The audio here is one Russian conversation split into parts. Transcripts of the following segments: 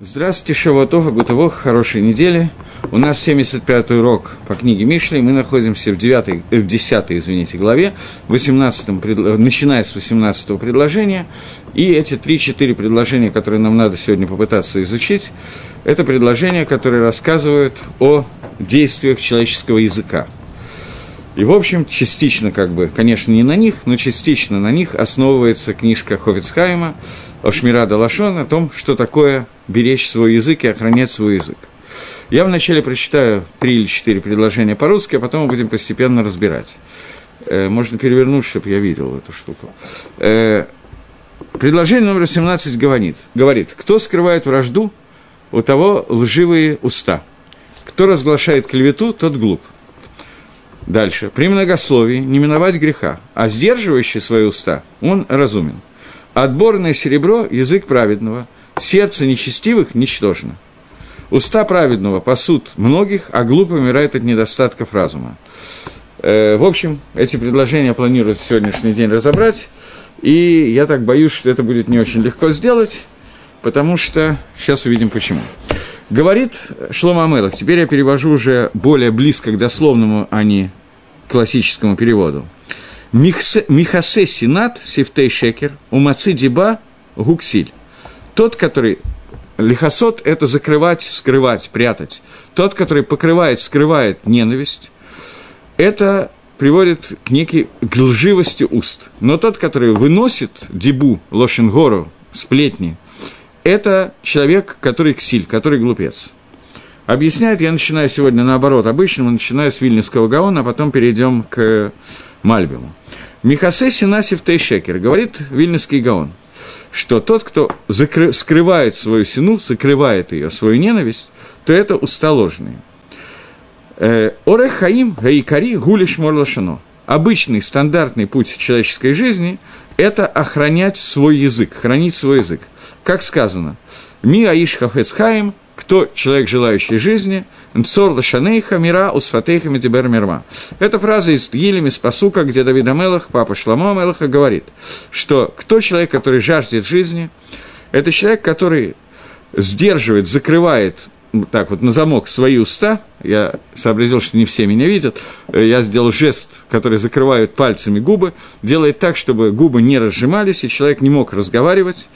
Здравствуйте, Шавуатова, Гутовох, хорошей недели. У нас 75-й урок по книге Мишли. Мы находимся в, 9, э, в 10 извините, главе, 18 начиная с 18 предложения. И эти 3-4 предложения, которые нам надо сегодня попытаться изучить, это предложения, которые рассказывают о действиях человеческого языка – и, в общем, частично, как бы, конечно, не на них, но частично на них основывается книжка Ховицхайма Ошмира Далашон о том, что такое беречь свой язык и охранять свой язык. Я вначале прочитаю три или четыре предложения по-русски, а потом мы будем постепенно разбирать. Э, можно перевернуть, чтобы я видел эту штуку. Э, предложение номер 17 говорит, говорит, кто скрывает вражду, у того лживые уста. Кто разглашает клевету, тот глуп. Дальше. При многословии не миновать греха, а сдерживающий свои уста, он разумен. Отборное серебро – язык праведного, сердце нечестивых – ничтожно. Уста праведного пасут многих, а глупо умирает от недостатков разума. Э, в общем, эти предложения планирую сегодняшний день разобрать, и я так боюсь, что это будет не очень легко сделать, потому что сейчас увидим почему. Говорит Шлома Амелах, теперь я перевожу уже более близко к дословному, а не классическому переводу. Михасе Синат, Сифтей Шекер, Умаци Диба, Гуксиль. Тот, который Лихасот – это закрывать, скрывать, прятать. Тот, который покрывает, скрывает ненависть, это приводит к некой к лживости уст. Но тот, который выносит дебу, лошенгору, сплетни – это человек, который ксиль, который глупец. Объясняет, я начинаю сегодня наоборот, обычно мы начинаем с Вильнюсского Гаона, а потом перейдем к Мальбиму. Михасе Синасив Тейшекер, говорит Вильнюсский Гаон, что тот, кто закры- скрывает свою сину, закрывает ее, свою ненависть, то это уста ложные. Э, Орех Хаим Гаикари Гулиш Морлашано. Обычный, стандартный путь человеческой жизни – это охранять свой язык, хранить свой язык – как сказано, «Ми аиш хафецхаим», кто человек, желающий жизни, «Нцор лашанейха мира усфатейха медибер мирма». Это фраза из Елем из Пасука, где Давид Амелах, папа Шламо Амелаха, говорит, что кто человек, который жаждет жизни, это человек, который сдерживает, закрывает так вот на замок свои уста, я сообразил, что не все меня видят, э, я сделал жест, который закрывает пальцами губы, делает так, чтобы губы не разжимались, и человек не мог разговаривать.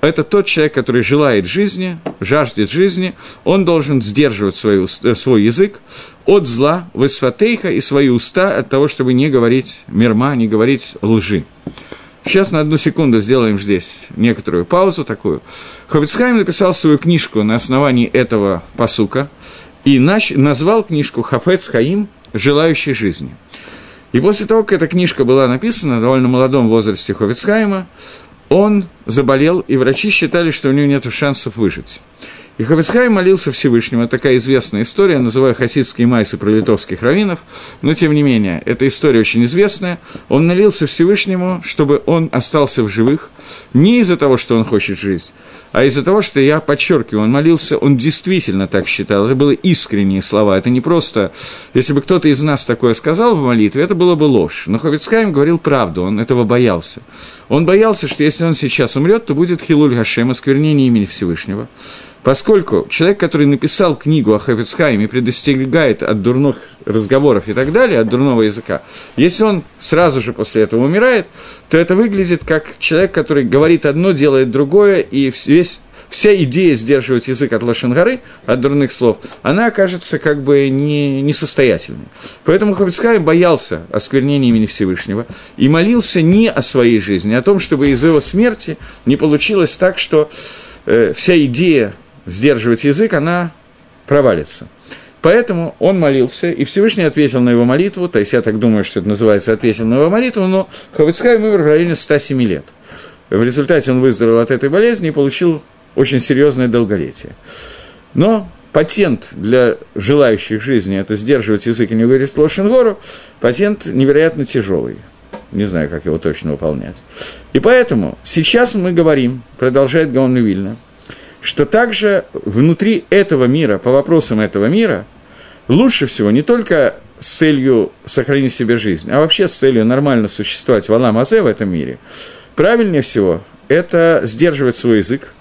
Это тот человек, который желает жизни, жаждет жизни, он должен сдерживать свой, э, свой язык от зла, высфатейха и свои уста от того, чтобы не говорить мирма, не говорить лжи. Сейчас на одну секунду сделаем здесь некоторую паузу такую. Ховицхайм написал свою книжку на основании этого посука и нач... назвал книжку «Хафец Хаим. Желающий жизни». И после того, как эта книжка была написана в довольно молодом возрасте Ховицхайма, он заболел, и врачи считали, что у него нет шансов выжить. И Хавицхай молился Всевышнему. такая известная история, называю хасидские майсы про литовских раввинов, но тем не менее, эта история очень известная. Он молился Всевышнему, чтобы он остался в живых, не из-за того, что он хочет жить, а из-за того, что я подчеркиваю, он молился, он действительно так считал. Это были искренние слова. Это не просто, если бы кто-то из нас такое сказал в молитве, это было бы ложь. Но Ховицкаем говорил правду, он этого боялся. Он боялся, что если он сейчас умрет, то будет Хилуль Гашем, осквернение имени Всевышнего. Поскольку человек, который написал книгу о Хафицхайме, предостерегает от дурных разговоров и так далее, от дурного языка, если он сразу же после этого умирает, то это выглядит как человек, который говорит одно, делает другое, и весь вся идея сдерживать язык от лошенгары, от дурных слов, она окажется как бы не, несостоятельной. Поэтому Хабицкарим боялся осквернения имени Всевышнего и молился не о своей жизни, а о том, чтобы из его смерти не получилось так, что э, вся идея сдерживать язык, она провалится. Поэтому он молился, и Всевышний ответил на его молитву, то есть я так думаю, что это называется ответил на его молитву, но Хавицкай умер в районе 107 лет. В результате он выздоровел от этой болезни и получил очень серьезное долголетие. Но патент для желающих жизни – это сдерживать язык и не говорить лошенгору, патент невероятно тяжелый. Не знаю, как его точно выполнять. И поэтому сейчас мы говорим, продолжает Гаон Вильна, что также внутри этого мира, по вопросам этого мира, лучше всего не только с целью сохранить себе жизнь, а вообще с целью нормально существовать в Алам Азе в этом мире, правильнее всего это сдерживать свой язык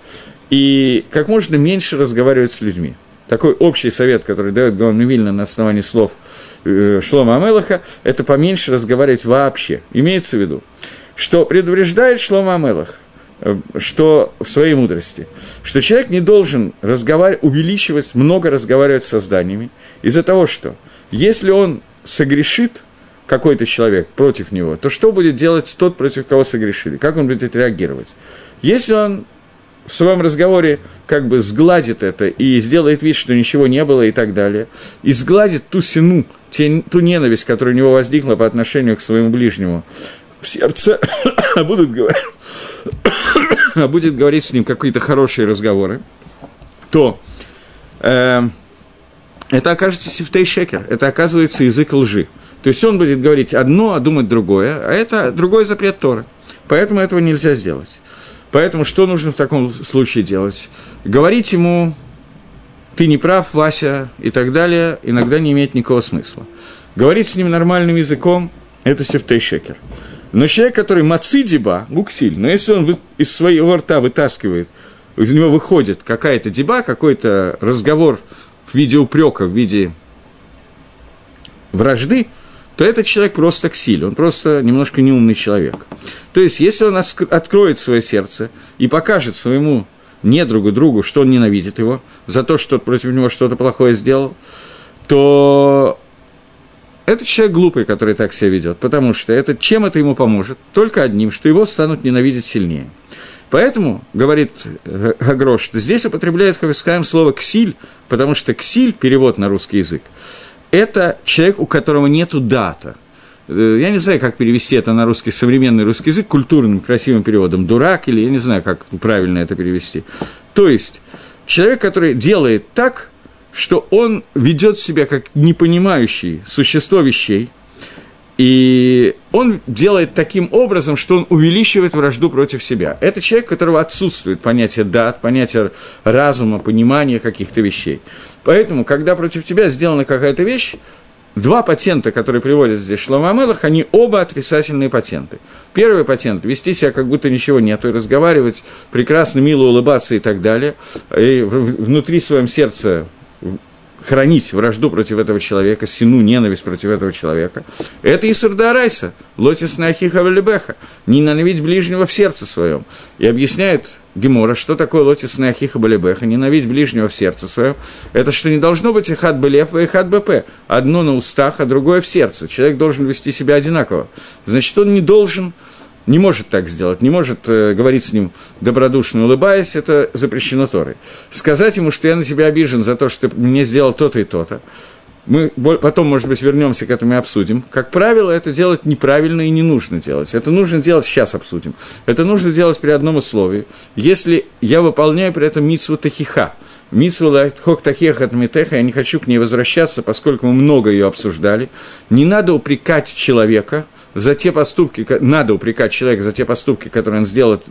и как можно меньше разговаривать с людьми. Такой общий совет, который дает Гаон Вильна на основании слов э, Шлома Амелаха, это поменьше разговаривать вообще. Имеется в виду, что предупреждает Шлома Амелах, что в своей мудрости, что человек не должен разговаривать, увеличивать, много разговаривать с созданиями, из-за того, что если он согрешит, какой-то человек против него, то что будет делать тот, против кого согрешили? Как он будет реагировать? Если он в своем разговоре как бы сгладит это и сделает вид, что ничего не было и так далее, и сгладит ту сину, ту ненависть, которая у него возникла по отношению к своему ближнему в сердце, будут говорить, а будет говорить с ним какие-то хорошие разговоры, то э, это окажется сифтей шекер, это оказывается язык лжи. То есть он будет говорить одно, а думать другое, а это другой запрет Торы. Поэтому этого нельзя сделать. Поэтому что нужно в таком случае делать? Говорить ему, ты не прав, Вася, и так далее, иногда не имеет никакого смысла. Говорить с ним нормальным языком – это сефтей шекер. Но человек, который мацидиба, гуксиль, но если он из своего рта вытаскивает, из него выходит какая-то деба, какой-то разговор в виде упрека, в виде вражды, то этот человек просто ксиль, он просто немножко неумный человек. То есть, если он откроет свое сердце и покажет своему недругу, другу, что он ненавидит его за то, что против него что-то плохое сделал, то это человек глупый, который так себя ведет, потому что это, чем это ему поможет? Только одним, что его станут ненавидеть сильнее. Поэтому, говорит Гагрош, здесь употребляет Хавискаем слово «ксиль», потому что «ксиль» – перевод на русский язык – это человек, у которого нету дата. Э, я не знаю, как перевести это на русский, современный русский язык, культурным, красивым переводом, дурак, или я не знаю, как правильно это перевести. То есть, человек, который делает так, что он ведет себя как непонимающий существо вещей, и он делает таким образом, что он увеличивает вражду против себя. Это человек, у которого отсутствует понятие дат, понятие разума, понимания каких-то вещей. Поэтому, когда против тебя сделана какая-то вещь, два патента, которые приводят здесь Шлома Амелах, они оба отрицательные патенты. Первый патент – вести себя, как будто ничего нет, и разговаривать, прекрасно, мило улыбаться и так далее, и внутри своем сердце хранить вражду против этого человека, сину ненависть против этого человека. Это Исурда Арайса, Лотис Нахиха Валибеха, ненавидеть ближнего в сердце своем. И объясняет Гемора, что такое Лотис Нахиха Балибеха, ненавидеть ближнего в сердце своем. Это что не должно быть и хат Балев, и хат БП. Одно на устах, а другое в сердце. Человек должен вести себя одинаково. Значит, он не должен не может так сделать, не может э, говорить с ним добродушно улыбаясь, это запрещено Торой. Сказать ему, что я на тебя обижен за то, что ты мне сделал то-то и то-то, мы потом, может быть, вернемся к этому и обсудим. Как правило, это делать неправильно и не нужно делать. Это нужно делать, сейчас обсудим. Это нужно делать при одном условии. Если я выполняю при этом митсву тахиха, митсву лайтхок тахех от митеха, я не хочу к ней возвращаться, поскольку мы много ее обсуждали. Не надо упрекать человека – за те поступки, надо упрекать человека за те поступки, которые он сделал,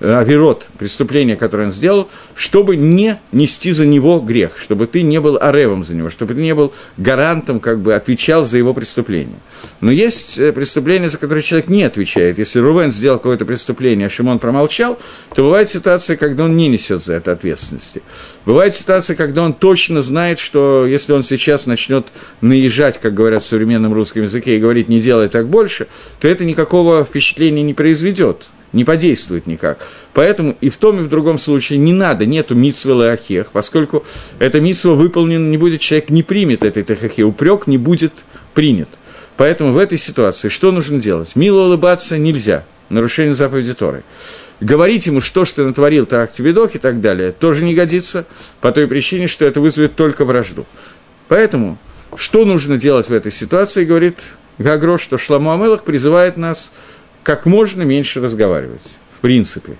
э, авирот, преступление, которое он сделал, чтобы не нести за него грех, чтобы ты не был аревом за него, чтобы ты не был гарантом, как бы отвечал за его преступление. Но есть э, преступления, за которые человек не отвечает. Если Рувен сделал какое-то преступление, а Шимон промолчал, то бывает ситуация, когда он не несет за это ответственности. Бывает ситуация, когда он точно знает, что если он сейчас начнет наезжать, как говорят в современном русском языке, и говорить «не делай так больше», то это никакого впечатления не произведет, не подействует никак. Поэтому и в том, и в другом случае не надо, нету митсвы ахех, поскольку эта митсва выполнена не будет, человек не примет этой тахахе, упрек не будет принят. Поэтому в этой ситуации что нужно делать? Мило улыбаться нельзя, нарушение заповеди Торы. Говорить ему, что ж ты натворил, так тебе дох и так далее, тоже не годится, по той причине, что это вызовет только вражду. Поэтому, что нужно делать в этой ситуации, говорит Гагрош, что Шламу Амелах призывает нас как можно меньше разговаривать, в принципе.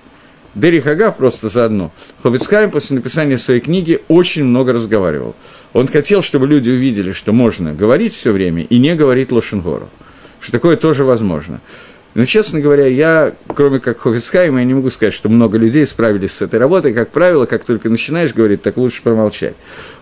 Дери Хага просто заодно. Ховицкайм после написания своей книги очень много разговаривал. Он хотел, чтобы люди увидели, что можно говорить все время и не говорить Лошенгору. Что такое тоже возможно. Но, честно говоря, я, кроме как Хофицкайма, я не могу сказать, что много людей справились с этой работой. Как правило, как только начинаешь говорить, так лучше промолчать.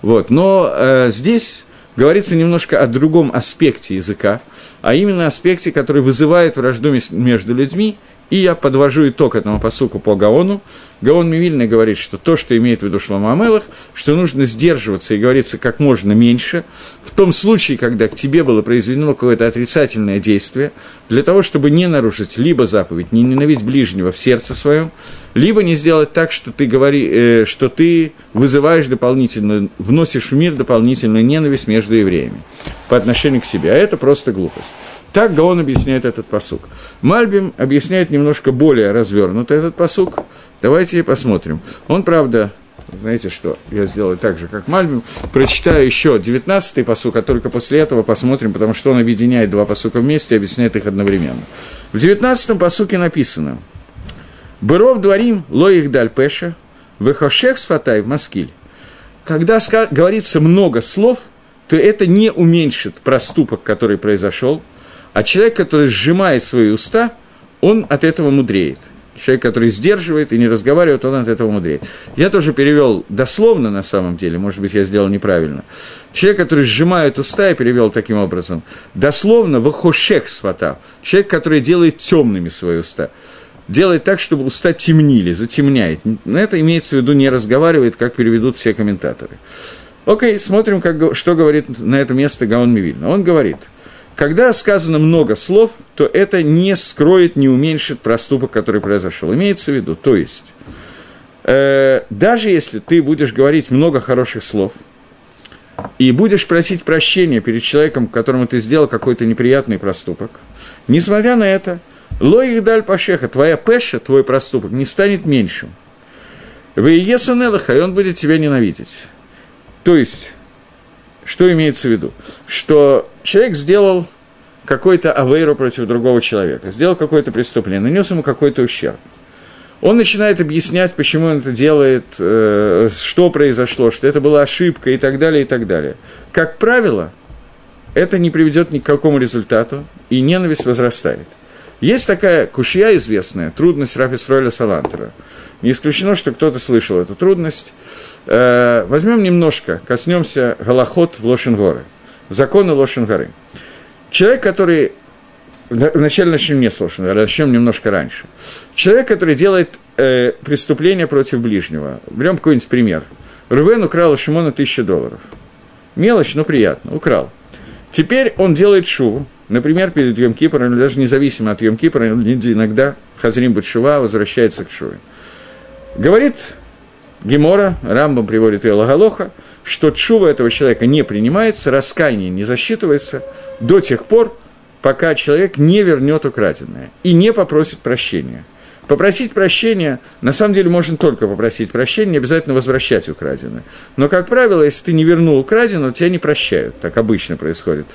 Вот. Но э, здесь говорится немножко о другом аспекте языка, а именно аспекте, который вызывает вражду между людьми И я подвожу итог этому посуку по Гаону. Гаон Мивильный говорит, что то, что имеет в виду Шлома Амелах, что нужно сдерживаться и говориться как можно меньше, в том случае, когда к тебе было произведено какое-то отрицательное действие, для того, чтобы не нарушить либо заповедь, не ненавидеть ближнего в сердце своем, либо не сделать так, что ты, говори, э, что ты вызываешь дополнительно, вносишь в мир дополнительную ненависть между евреями по отношению к себе. А это просто глупость. Так Гаон объясняет этот посук. Мальбим объясняет немножко более развернуто этот посук. Давайте посмотрим. Он, правда, знаете что, я сделаю так же, как Мальбим. Прочитаю еще 19-й посук, а только после этого посмотрим, потому что он объединяет два посука вместе и объясняет их одновременно. В 19-м посуке написано «Быров дворим лоих даль пеша, выхошех сфатай в маскиль». Когда говорится много слов, то это не уменьшит проступок, который произошел – а человек, который сжимает свои уста, он от этого мудреет. Человек, который сдерживает и не разговаривает, он от этого мудреет. Я тоже перевел дословно на самом деле, может быть, я сделал неправильно. Человек, который сжимает уста, я перевел таким образом. Дословно вахошех свата. Человек, который делает темными свои уста. Делает так, чтобы уста темнили, затемняет. На это имеется в виду не разговаривает, как переведут все комментаторы. Окей, смотрим, как, что говорит на это место Гаон Мивильна. Он говорит – когда сказано много слов, то это не скроет, не уменьшит проступок, который произошел. Имеется в виду, то есть, э, даже если ты будешь говорить много хороших слов, и будешь просить прощения перед человеком, которому ты сделал какой-то неприятный проступок, несмотря на это, лоих даль пашеха, твоя пеша, твой проступок, не станет меньшим. Вы и он будет тебя ненавидеть. То есть, что имеется в виду? Что человек сделал какой-то авейру против другого человека, сделал какое-то преступление, нанес ему какой-то ущерб. Он начинает объяснять, почему он это делает, э, что произошло, что это была ошибка и так далее, и так далее. Как правило, это не приведет ни к какому результату, и ненависть возрастает. Есть такая кушья известная, трудность Рафисроля Салантера. Не исключено, что кто-то слышал эту трудность. Э, возьмем немножко, коснемся Галахот в Лошенгоры – законы Лошенгары. Человек, который... Вначале начнем не с Лошенгары, начнем немножко раньше. Человек, который делает э, преступление против ближнего. Берем какой-нибудь пример. Рувен украл у Шимона тысячу долларов. Мелочь, но приятно. Украл. Теперь он делает шуву, например, перед Йом или даже независимо от Йом иногда Хазрим Батшува возвращается к шуве. Говорит Гемора, Рамбам приводит ее Лагалоха, что чува этого человека не принимается, раскаяние не засчитывается до тех пор, пока человек не вернет украденное и не попросит прощения. Попросить прощения, на самом деле, можно только попросить прощения, не обязательно возвращать украденное. Но, как правило, если ты не вернул украденное, тебя не прощают, так обычно происходит.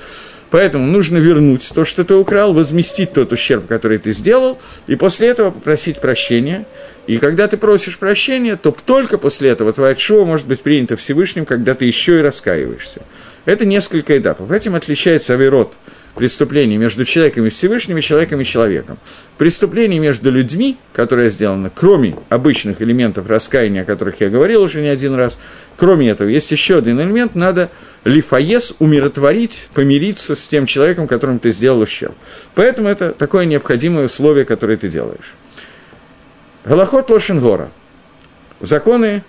Поэтому нужно вернуть то, что ты украл, возместить тот ущерб, который ты сделал, и после этого попросить прощения. И когда ты просишь прощения, то только после этого твоя шоу может быть принята Всевышним, когда ты еще и раскаиваешься. Это несколько этапов. Этим отличается Аверот – преступление между человеком и Всевышним и человеком и человеком. Преступление между людьми, которое сделано, кроме обычных элементов раскаяния, о которых я говорил уже не один раз, кроме этого, есть еще один элемент, надо лифаес умиротворить, помириться с тем человеком, которым ты сделал ущерб. Поэтому это такое необходимое условие, которое ты делаешь. Галахот Лошенгора. Законы,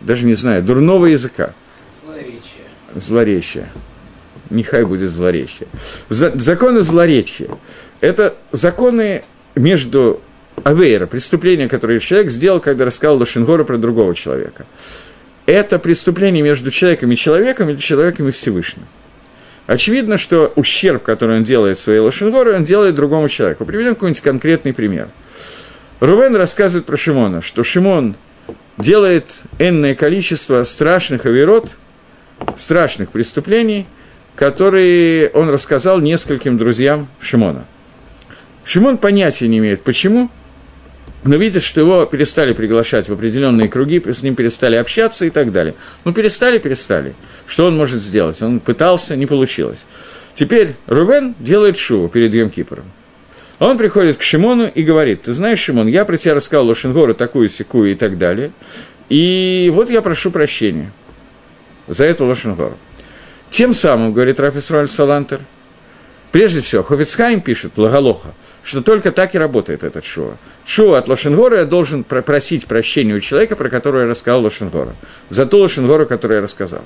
даже не знаю, дурного языка. Злоречие. Злоречие. Нехай будет злоречие. Законы злоречия. Это законы между Авейра, преступление, которое человек сделал, когда рассказал Лошенгора про другого человека это преступление между человеком и человеком или человеком и Всевышним. Очевидно, что ущерб, который он делает своей лошенгоре, он делает другому человеку. Приведем какой-нибудь конкретный пример. Рувен рассказывает про Шимона, что Шимон делает энное количество страшных авирот, страшных преступлений, которые он рассказал нескольким друзьям Шимона. Шимон понятия не имеет, почему, но видят, что его перестали приглашать в определенные круги, с ним перестали общаться и так далее. Ну, перестали, перестали. Что он может сделать? Он пытался, не получилось. Теперь Рубен делает шуву перед Йом Кипором. Он приходит к Шимону и говорит, ты знаешь, Шимон, я про тебя рассказал Лошенгору такую секую и так далее, и вот я прошу прощения за эту Лошенгору. Тем самым, говорит Рафисроль Салантер, Прежде всего, Хофицхайм пишет, Лагалоха, что только так и работает этот шуа. Шуа от Лошенгора я должен просить прощения у человека, про которого я рассказал Лошенгора, за ту Лошенгору, которую я рассказал.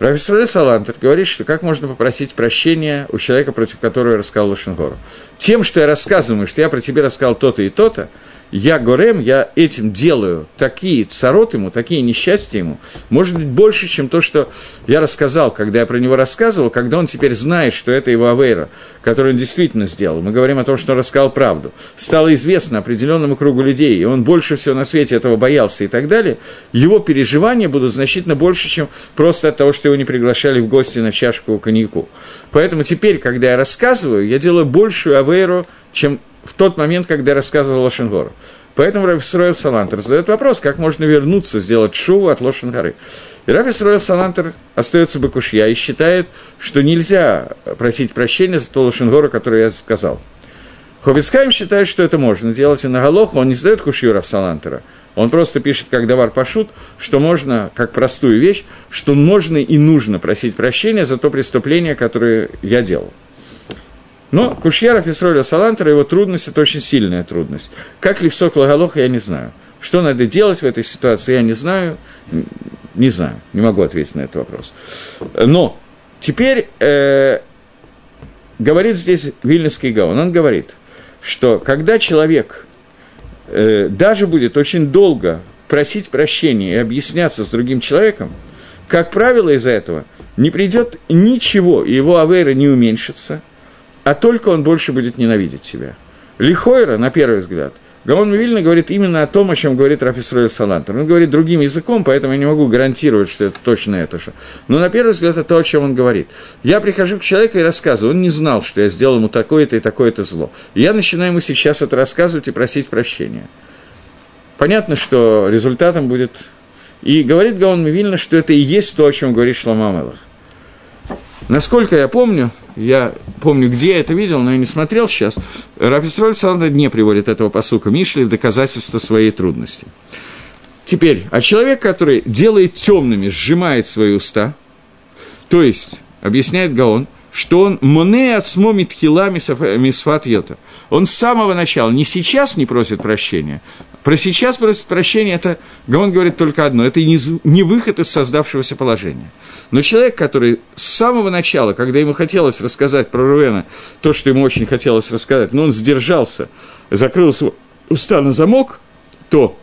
Рависроль Салантер говорит, что как можно попросить прощения у человека, против которого я рассказал Лошенгору. Тем, что я рассказываю, что я про тебя рассказал то-то и то-то, я горем, я этим делаю такие царот ему, такие несчастья ему, может быть, больше, чем то, что я рассказал, когда я про него рассказывал, когда он теперь знает, что это его авейра, который он действительно сделал. Мы говорим о том, что он рассказал правду. Стало известно определенному кругу людей, и он больше всего на свете этого боялся и так далее, его переживания будут значительно больше, чем просто от того, что его не приглашали в гости на чашку коньяку. Поэтому теперь, когда я рассказываю, я делаю большую авейру, чем в тот момент, когда рассказывал Лошенгору. Поэтому Раф Исроил Салантер задает вопрос, как можно вернуться, сделать шоу от Лошенгоры. И Раф Исроил Салантер остается Бакушья и считает, что нельзя просить прощения за ту Лошенгору, которую я сказал. Ховицхайм считает, что это можно делать, и на Галоху он не задает кушью Раф Салантера. Он просто пишет, как Давар Пашут, что можно, как простую вещь, что можно и нужно просить прощения за то преступление, которое я делал. Но Кушьяров Исроля Салантера, его трудность – это очень сильная трудность. Как Левсок Лагалоха, я не знаю. Что надо делать в этой ситуации, я не знаю. Не знаю, не могу ответить на этот вопрос. Но теперь э, говорит здесь Вильнюсский Гаон, он говорит, что когда человек э, даже будет очень долго просить прощения и объясняться с другим человеком, как правило, из-за этого не придет ничего, и его авейра не уменьшится – а только он больше будет ненавидеть себя. Лихойра, на первый взгляд, Гаон Вильна говорит именно о том, о чем говорит Рафисрой Салантер. Он говорит другим языком, поэтому я не могу гарантировать, что это точно это же. Но на первый взгляд это то, о чем он говорит. Я прихожу к человеку и рассказываю. Он не знал, что я сделал ему такое-то и такое-то зло. Я начинаю ему сейчас это рассказывать и просить прощения. Понятно, что результатом будет... И говорит Гаон Вильна, что это и есть то, о чем говорит Шлома Мелах. Насколько я помню, я помню, где я это видел, но я не смотрел сейчас, Рафисроль Саланда не приводит этого посука Мишли в доказательство своей трудности. Теперь, а человек, который делает темными, сжимает свои уста, то есть, объясняет Гаон, что он моне отсмо митхила мисфат йота. Он с самого начала, не сейчас не просит прощения, про сейчас просит прощения, это, он говорит только одно, это не, не выход из создавшегося положения. Но человек, который с самого начала, когда ему хотелось рассказать про Руэна, то, что ему очень хотелось рассказать, но он сдержался, закрыл свой уста на замок, то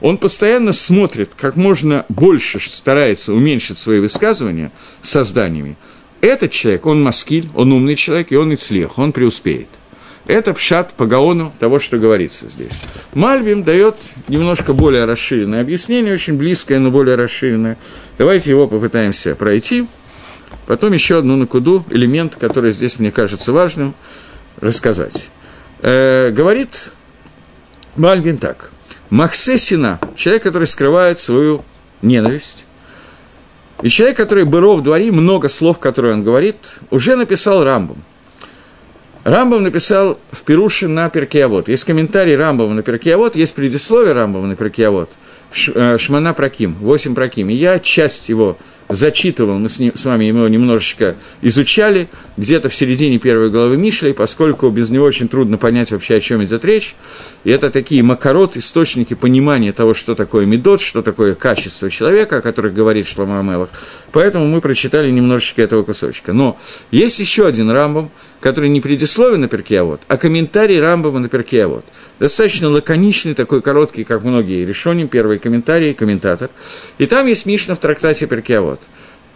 он постоянно смотрит, как можно больше старается уменьшить свои высказывания созданиями. Этот человек, он маскиль, он умный человек, и он и слех, он преуспеет. Это пшат по гаону того, что говорится здесь. Мальбим дает немножко более расширенное объяснение, очень близкое, но более расширенное. Давайте его попытаемся пройти. Потом еще одну накуду, элемент, который здесь мне кажется важным, рассказать. Э, говорит Мальбим так. Махсесина, человек, который скрывает свою ненависть, и человек, который Быров дворе, много слов, которые он говорит, уже написал Рамбом – Рамбам написал в Перуше на Перкиавод. Есть комментарий Рамбама на Перкиавод, есть предисловие Рамбама на Перкиавод, э, Шмана Праким, 8 Праким. И я часть его зачитывал, мы с, ним, с вами его немножечко изучали, где-то в середине первой главы Мишли, поскольку без него очень трудно понять вообще, о чем идет речь. И это такие макарот, источники понимания того, что такое медот, что такое качество человека, о которых говорит Шлома Амелах. Поэтому мы прочитали немножечко этого кусочка. Но есть еще один Рамбам, который не предисловие на Перкиавод, а комментарий Рамбама на Перкиавод. Достаточно лаконичный, такой короткий, как многие решения, первый комментарий, комментатор. И там есть Мишна в трактате Перкиавод.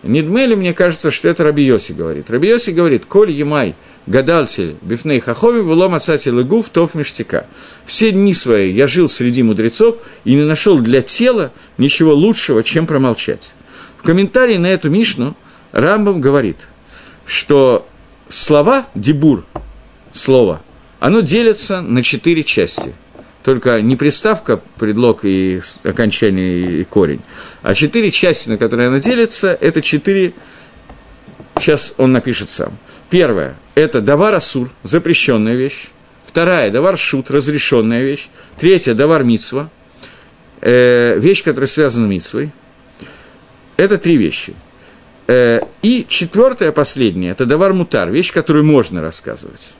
Недмели, мне кажется, что это Раби Йоси говорит. Раби Йоси говорит, «Коль емай гадальсель бифней хахови было мацати лыгув тов миштика». Все дни свои я жил среди мудрецов и не нашел для тела ничего лучшего, чем промолчать. В комментарии на эту Мишну Рамбам говорит, что слова, дебур, слово, оно делится на четыре части. Только не приставка, предлог и окончание и корень, а четыре части, на которые оно делится, это четыре, сейчас он напишет сам. Первое – это давар асур, запрещенная вещь. Вторая – давар шут, разрешенная вещь. Третья – давар мицва, э, вещь, которая связана с мицвой. Это три вещи – Э, и четвертое, последнее, это давар мутар, вещь, которую можно рассказывать.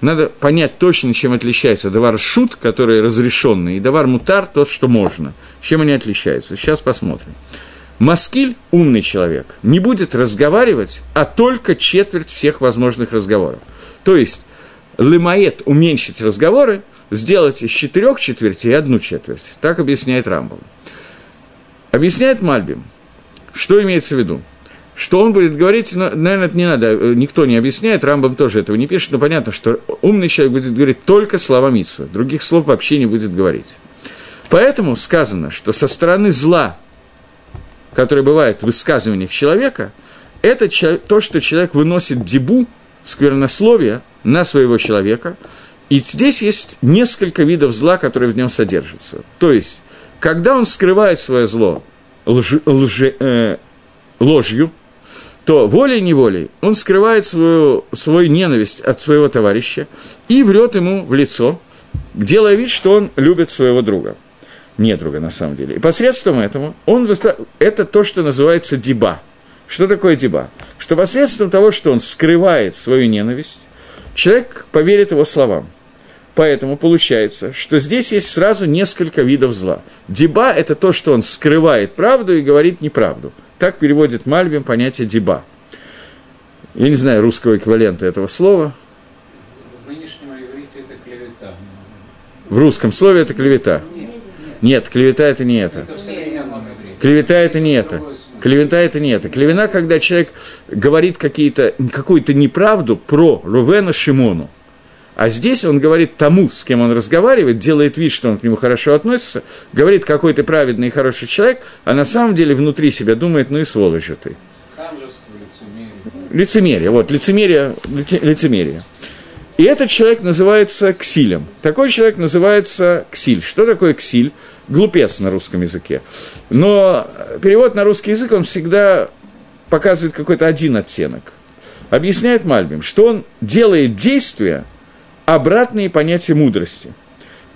Надо понять точно, чем отличается давар шут, который разрешенный, и давар мутар, тот, что можно. Чем они отличаются? Сейчас посмотрим. Маскиль, умный человек, не будет разговаривать, а только четверть всех возможных разговоров. То есть, лымает уменьшить разговоры, сделать из четырех четвертей одну четверть. Так объясняет Рамбов. Объясняет Мальбим. Что имеется в виду? Что он будет говорить, ну, наверное, это не надо, никто не объясняет, Рамбам тоже этого не пишет, но понятно, что умный человек будет говорить только слова Митсва, других слов вообще не будет говорить. Поэтому сказано, что со стороны зла, которое бывает в высказываниях человека, это то, что человек выносит дебу, сквернословие на своего человека, и здесь есть несколько видов зла, которые в нем содержатся. То есть, когда он скрывает свое зло лж, лж, э, ложью, то волей-неволей он скрывает свою, свою ненависть от своего товарища и врет ему в лицо, делая вид, что он любит своего друга. Не друга, на самом деле. И посредством этого он... Это то, что называется деба. Что такое деба? Что посредством того, что он скрывает свою ненависть, человек поверит его словам. Поэтому получается, что здесь есть сразу несколько видов зла. Деба – это то, что он скрывает правду и говорит неправду – так переводит Мальбим понятие «деба». Я не знаю русского эквивалента этого слова. В нынешнем иврите это клевета. В русском слове это клевета. Нет, клевета это не это. Клевета это не это. Клевета это не это. Клевена, когда человек говорит какие-то, какую-то неправду про Рувена Шимону. А здесь он говорит тому, с кем он разговаривает, делает вид, что он к нему хорошо относится, говорит, какой ты праведный и хороший человек, а на самом деле внутри себя думает, ну и сволочь же ты. Лицемерие, вот, лицемерие, лицемерие. И этот человек называется ксилем. Такой человек называется ксиль. Что такое ксиль? Глупец на русском языке. Но перевод на русский язык, он всегда показывает какой-то один оттенок. Объясняет Мальбим, что он делает действия, обратные понятия мудрости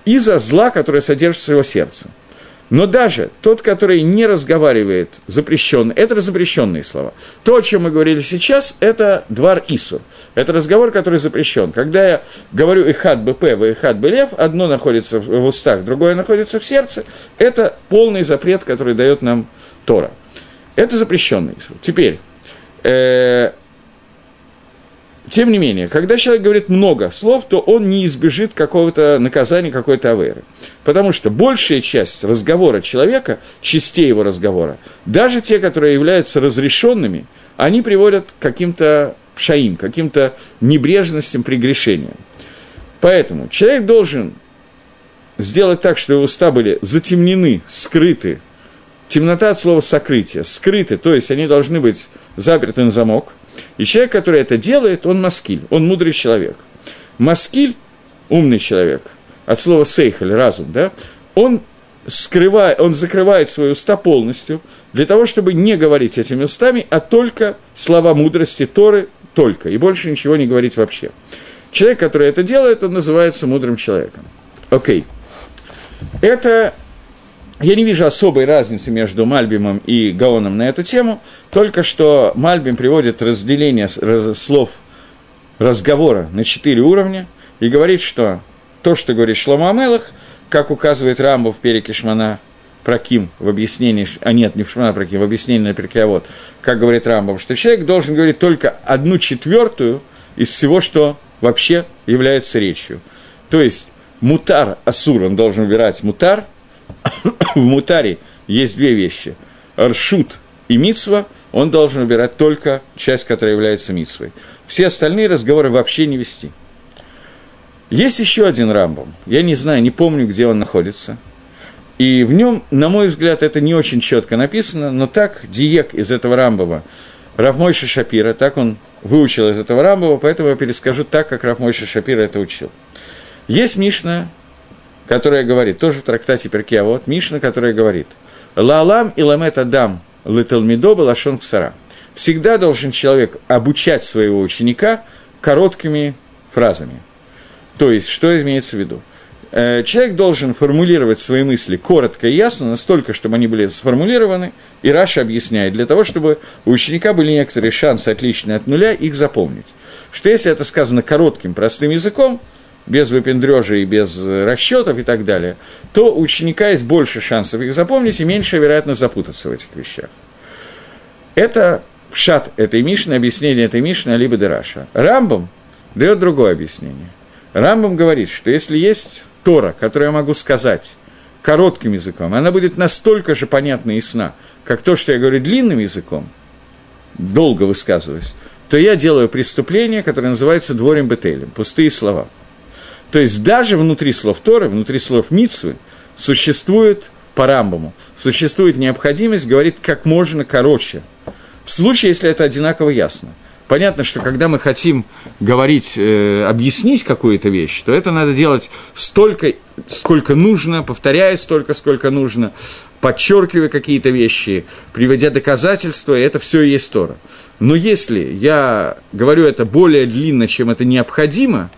из-за зла, которое содержится в его сердце. Но даже тот, который не разговаривает запрещенный, это запрещенные слова. То, о чем мы говорили сейчас, это двор Исур. Это разговор, который запрещен. Когда я говорю «ихат БП», «ихат БЛЕВ», одно находится в устах, другое находится в сердце, это полный запрет, который дает нам Тора. Это запрещенный Исур. Теперь, э, тем не менее, когда человек говорит много слов, то он не избежит какого-то наказания, какой-то аверы. Потому что большая часть разговора человека, частей его разговора, даже те, которые являются разрешенными, они приводят к каким-то шаим, каким-то небрежностям, прегрешениям. Поэтому человек должен сделать так, что его уста были затемнены, скрыты. Темнота от слова сокрытие, скрыты, то есть они должны быть заперты на замок – и человек, который это делает, он маскиль, он мудрый человек. Маскиль, умный человек, от слова сейхаль, разум, да, он скрывает, он закрывает свои уста полностью для того, чтобы не говорить этими устами, а только слова мудрости Торы, только, и больше ничего не говорить вообще. Человек, который это делает, он называется мудрым человеком. Окей. Okay. Это я не вижу особой разницы между Мальбимом и Гаоном на эту тему, только что Мальбим приводит разделение слов разговора на четыре уровня и говорит, что то, что говорит Шлома Амелах, как указывает Рамбо в переке Шмана про Ким в объяснении, а нет, не в Шмана про Ким, в объяснении на а вот, как говорит Рамбов, что человек должен говорить только одну четвертую из всего, что вообще является речью. То есть мутар асур, он должен убирать мутар, в мутаре есть две вещи. Ршут и мицва, он должен убирать только часть, которая является мицвой. Все остальные разговоры вообще не вести. Есть еще один рамбом. Я не знаю, не помню, где он находится. И в нем, на мой взгляд, это не очень четко написано, но так Диек из этого рамбова, Равмойша Шапира, так он выучил из этого рамбова, поэтому я перескажу так, как Равмойша Шапира это учил. Есть Мишна, которая говорит, тоже в трактате Перкеа, вот Мишна, которая говорит, «Лаалам и ламет адам леталмидо балашон ксара». Всегда должен человек обучать своего ученика короткими фразами. То есть, что имеется в виду? Э, человек должен формулировать свои мысли коротко и ясно, настолько, чтобы они были сформулированы, и Раша объясняет, для того, чтобы у ученика были некоторые шансы, отличные от нуля, их запомнить. Что если это сказано коротким, простым языком, без выпендрежа и без расчетов и так далее, то у ученика есть больше шансов их запомнить и меньше вероятность запутаться в этих вещах. Это шат этой Мишны, объяснение этой Мишны Алиба Дераша. Рамбам дает другое объяснение. Рамбам говорит, что если есть Тора, которую я могу сказать коротким языком, она будет настолько же понятна и ясна, как то, что я говорю длинным языком, долго высказываюсь, то я делаю преступление, которое называется дворем бетелем, пустые слова. То есть даже внутри слов Торы, внутри слов Мицвы, существует по Рамбаму, существует необходимость говорить как можно короче, в случае, если это одинаково ясно. Понятно, что когда мы хотим говорить, э, объяснить какую-то вещь, то это надо делать столько, сколько нужно, повторяя столько, сколько нужно, подчеркивая какие-то вещи, приводя доказательства, и это все и есть Тора. Но если я говорю это более длинно, чем это необходимо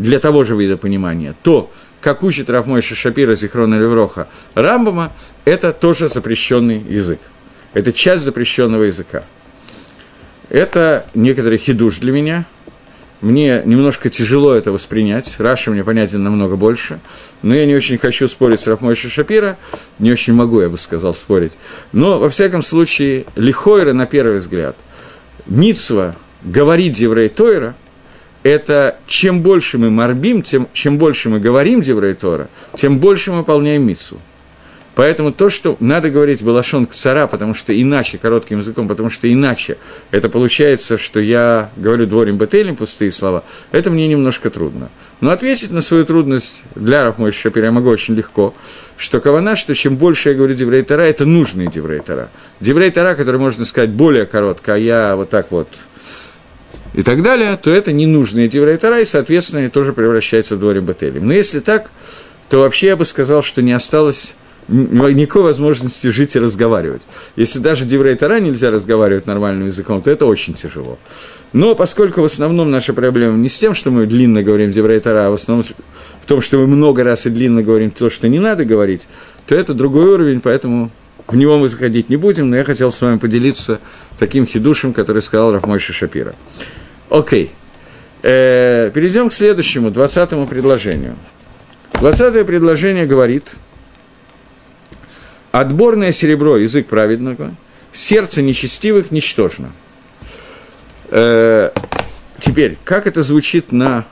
для того же вида понимания, то, как учит Рафмойша Шапира Зихрона Левроха Рамбама, это тоже запрещенный язык. Это часть запрещенного языка. Это некоторый хидуш для меня. Мне немножко тяжело это воспринять. Раши мне понятен намного больше. Но я не очень хочу спорить с Рав Мойше Шапиро. Не очень могу, я бы сказал, спорить. Но, во всяком случае, לכאורה, на первый взгляд, мицва говорить דברי תורה, это чем больше мы מרבים, тем, чем больше мы говорим דברי תורה, тем больше мы выполняем мицву. Поэтому то, что надо говорить בלשון קצרה, потому что иначе, коротким языком, потому что иначе это получается, что я говорю דברים בטלים пустые слова, это мне немножко трудно. Но ответить на свою трудность для Рав Мойше Шапиро я могу очень легко, что כוונה, что чем больше я говорю דברי תורה, это нужный דברי תורה. דברי תורה, который можно сказать более коротко, а я вот так вот и так далее, то это ненужные דברי תורה, и, соответственно, тоже превращается в דברים בטלים. Но если так, то вообще я бы сказал, что не осталось никакой возможности жить и разговаривать. Если даже Деврей Тара нельзя разговаривать нормальным языком, то это очень тяжело. Но поскольку в основном наша проблема не с тем, что мы длинно говорим Деврей Тара, а в основном в том, что мы много раз и длинно говорим то, что не надо говорить, то это другой уровень, поэтому в него мы заходить не будем, но я хотел с вами поделиться таким хидушем, который сказал Рафмойша Шапира. Окей. Э, перейдем к следующему, двадцатому предложению. Двадцатое предложение говорит – Отборное серебро – язык праведного, сердце нечестивых – ничтожно. Э, теперь, как это звучит на,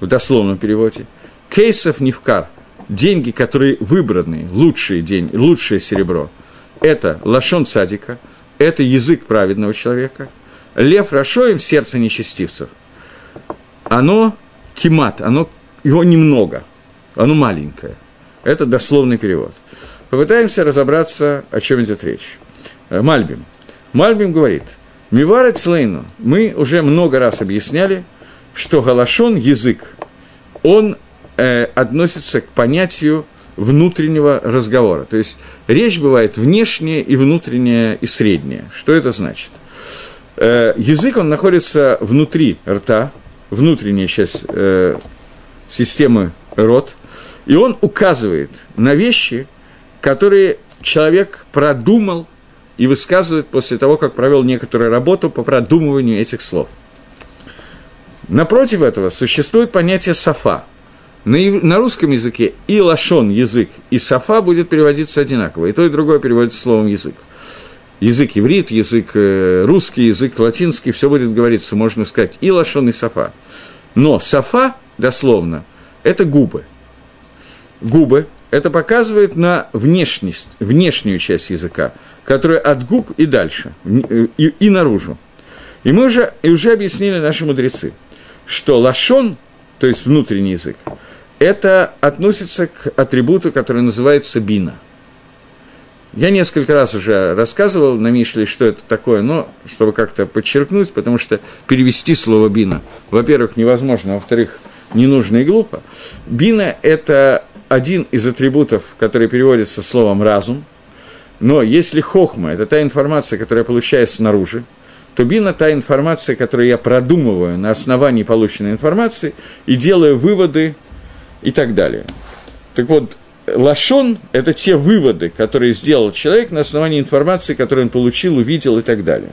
в дословном переводе? Кейсов невкар – деньги, которые выбранные, лучшие деньги, лучшее серебро – это лашон садика, это язык праведного человека. Лев Рашоем – сердце нечестивцев. Оно кимат, оно, его немного, оно маленькое. Это дословный перевод. Попытаемся разобраться, о чем идет речь. Э, Мальбим. Мальбим говорит, Миварет Слейну, мы уже много раз объясняли, что галашон, язык, он э, относится к понятию внутреннего разговора. То есть речь бывает внешняя и внутренняя и средняя. Что это значит? Э, язык, он находится внутри рта, внутренняя часть э, системы рот, и он указывает на вещи, которые человек продумал и высказывает после того, как провел некоторую работу по продумыванию этих слов. Напротив этого существует понятие «сафа». На, на русском языке и лашон язык, и сафа будет переводиться одинаково. И то, и другое переводится словом язык. Язык иврит, язык э, русский, язык латинский, все будет говориться, можно сказать, и лашон, и сафа. Но сафа, дословно, это губы. Губы это показывает на внешность, внешнюю часть языка, которая от губ и дальше, и, и наружу. И мы уже, и уже объяснили наши мудрецы, что лашон, то есть внутренний язык, это относится к атрибуту, который называется бина. Я несколько раз уже рассказывал на Мишле, что это такое, но чтобы как-то подчеркнуть, потому что перевести слово бина, во-первых, невозможно, а во-вторых, не нужно и глупо. Бина – это один из атрибутов, который переводится словом «разум», но если хохма – это та информация, которая получаю снаружи, то бина – та информация, которую я продумываю на основании полученной информации и делаю выводы и так далее. Так вот, лашон – это те выводы, которые сделал человек на основании информации, которую он получил, увидел и так далее.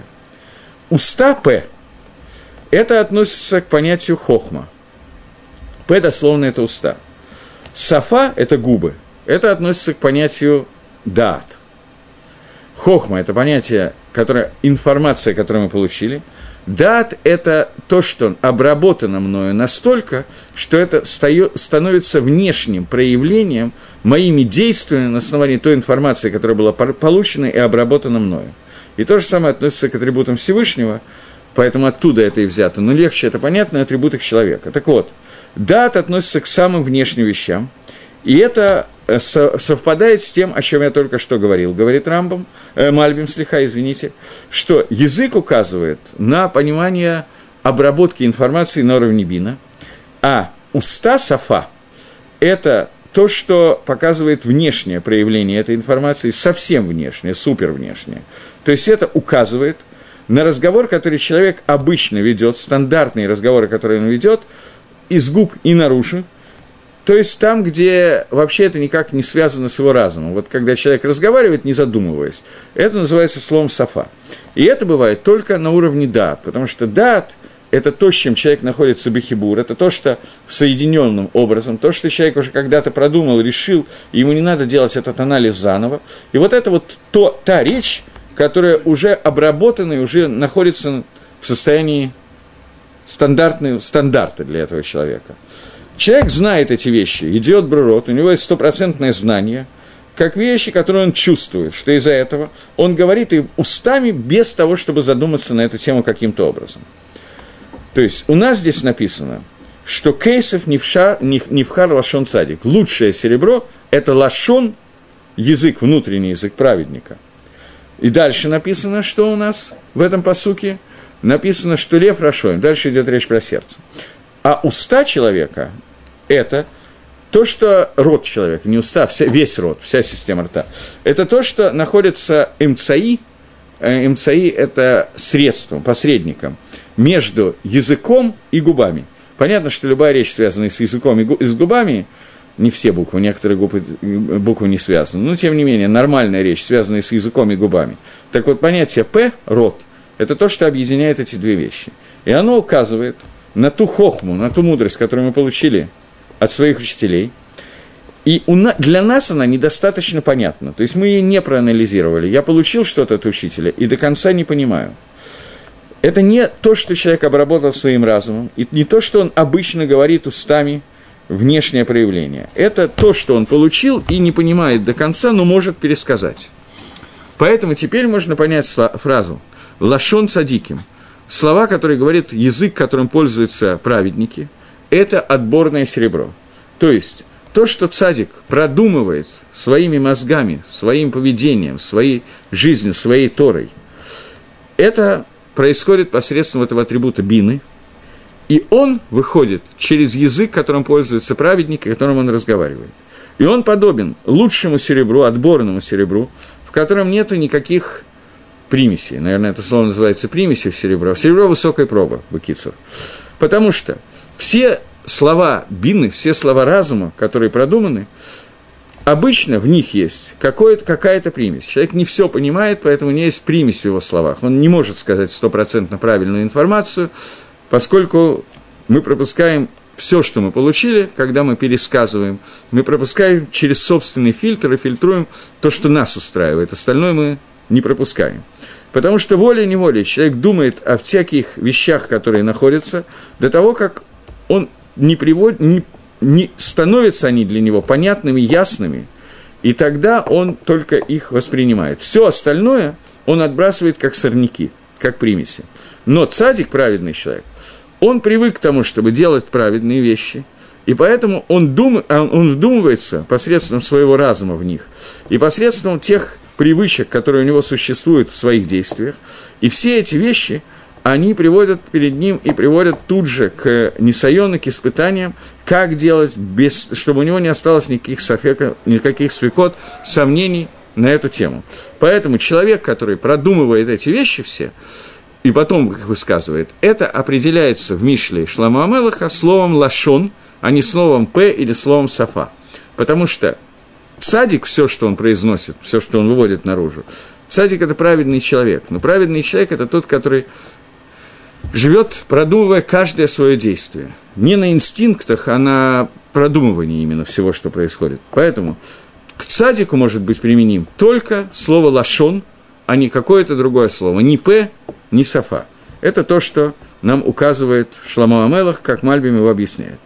Уста П – это относится к понятию хохма. П дословно – это уста. Сафа – это губы. Это относится к понятию дат. Хохма – это понятие, которое, информация, которую мы получили – Дат – это то, что обработано мною настолько, что это становится внешним проявлением моими действиями на основании той информации, которая была получена и обработана мною. И то же самое относится к атрибутам Всевышнего, поэтому оттуда это и взято. Но легче это понятно, атрибуты человека. Так вот, дат относится к самым внешним вещам, и это совпадает с тем, о чем я только что говорил, говорит Рамбам, э, Мальбим Слиха, извините, что язык указывает на понимание обработки информации на уровне бина, а уста сафа – это то, что показывает внешнее проявление этой информации, совсем внешнее, супер внешнее. То есть это указывает на разговор, который человек обычно ведет, стандартные разговоры, которые он ведет, из губ и наружу, то есть там, где вообще это никак не связано с его разумом. Вот когда человек разговаривает, не задумываясь, это называется словом «сафа». И это бывает только на уровне дат, потому что дат – это то, с чем человек находится бехибур, это то, что соединенным образом, то, что человек уже когда-то продумал, решил, и ему не надо делать этот анализ заново. И вот это вот то, та речь, которая уже обработана и уже находится в состоянии стандартного, стандарта для этого человека – Человек знает эти вещи, идет брурот, у него есть стопроцентное знание, как вещи, которые он чувствует, что из-за этого он говорит им устами без того, чтобы задуматься на эту тему каким-то образом. То есть у нас здесь написано, что кейсов не вхар лашон цадик. Лучшее серебро – это лашон, язык, внутренний язык праведника. И дальше написано, что у нас в этом посуке? Написано, что лев рашоем. Дальше идет речь про сердце. А уста человека это то, что рот человека, не уста, вся, весь рот, вся система рта, это то, что находится МЦИ, э, МЦИ – это средством, посредником между языком и губами. Понятно, что любая речь, связанная с языком и с губами, не все буквы, некоторые буквы, буквы не связаны, но тем не менее, нормальная речь, связанная с языком и губами. Так вот, понятие «п» – рот – это то, что объединяет эти две вещи. И оно указывает на ту хохму, на ту мудрость, которую мы получили – от своих учителей, и для нас она недостаточно понятна. То есть мы ее не проанализировали. Я получил что-то от учителя и до конца не понимаю. Это не то, что человек обработал своим разумом, и не то, что он обычно говорит устами, внешнее проявление. Это то, что он получил и не понимает до конца, но может пересказать. Поэтому теперь можно понять фразу «лашон садиким» – слова, которые говорит язык, которым пользуются праведники – это отборное серебро. То есть, то, что цадик продумывает своими мозгами, своим поведением, своей жизнью, своей торой, это происходит посредством этого атрибута бины, и он выходит через язык, которым пользуется праведник, которым он разговаривает. И он подобен лучшему серебру, отборному серебру, в котором нет никаких примесей. Наверное, это слово называется примесью серебра. Серебро – высокой пробы, Бакицур. Потому что все слова бины, все слова разума, которые продуманы, обычно в них есть какая-то примесь. Человек не все понимает, поэтому него есть примесь в его словах. Он не может сказать стопроцентно правильную информацию, поскольку мы пропускаем все, что мы получили, когда мы пересказываем, мы пропускаем через собственный фильтр и фильтруем то, что нас устраивает. Остальное мы не пропускаем. Потому что волей-неволей человек думает о всяких вещах, которые находятся, до того, как он не, приводит, не, не становятся они для него понятными, ясными, и тогда он только их воспринимает. Все остальное он отбрасывает как сорняки, как примеси. Но цадик, праведный человек, он привык к тому, чтобы делать праведные вещи, и поэтому он, дум, он вдумывается посредством своего разума в них, и посредством тех привычек, которые у него существуют в своих действиях, и все эти вещи – они приводят перед ним и приводят тут же к несайону, к испытаниям, как делать, без, чтобы у него не осталось никаких, софека, никаких свекот, сомнений на эту тему. Поэтому человек, который продумывает эти вещи все, и потом их высказывает, это определяется в Мишле Шламу Амелаха словом «лашон», а не словом «п» или словом «сафа». Потому что цадик, все, что он произносит, все, что он выводит наружу, цадик – это праведный человек. Но праведный человек – это тот, который живет, продумывая каждое свое действие. Не на инстинктах, а на продумывании именно всего, что происходит. Поэтому к цадику может быть применим только слово «лашон», а не какое-то другое слово. Ни «п», ни «сафа». Это то, что нам указывает Шламо Амелах, как Мальбим его объясняет.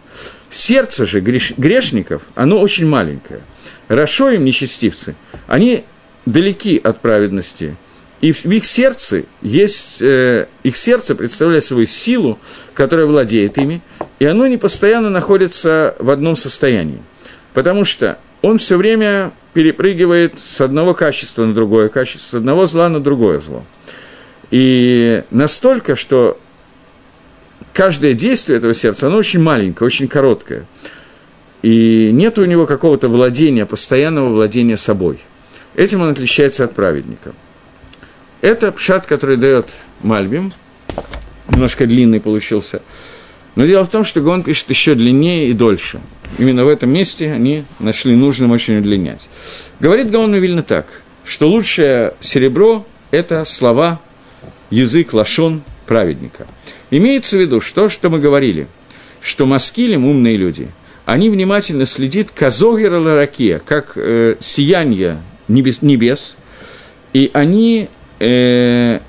Сердце же греш, грешников, оно очень маленькое. Рашо им, нечестивцы, они далеки от праведности, и в их сердце есть, э, их сердце представляет свою силу, которая владеет ими, и оно не постоянно находится в одном состоянии. Потому что он все время перепрыгивает с одного качества на другое качество, с одного зла на другое зло. И настолько, что каждое действие этого сердца, оно очень маленькое, очень короткое. И нет у него какого-то владения, постоянного владения собой. Этим он отличается от праведника. Это пшат, который дает Мальбим, немножко длинный получился. Но дело в том, что Гон пишет еще длиннее и дольше. Именно в этом месте они нашли нужным очень удлинять. Говорит Гаон Вильна так, что лучшее серебро – это слова, язык, лашон праведника – Имеется в виду, что, что мы говорили, что маскилим, умные люди, они внимательно следят казогера ларакия, как э, сияние небес, небес, и они, э,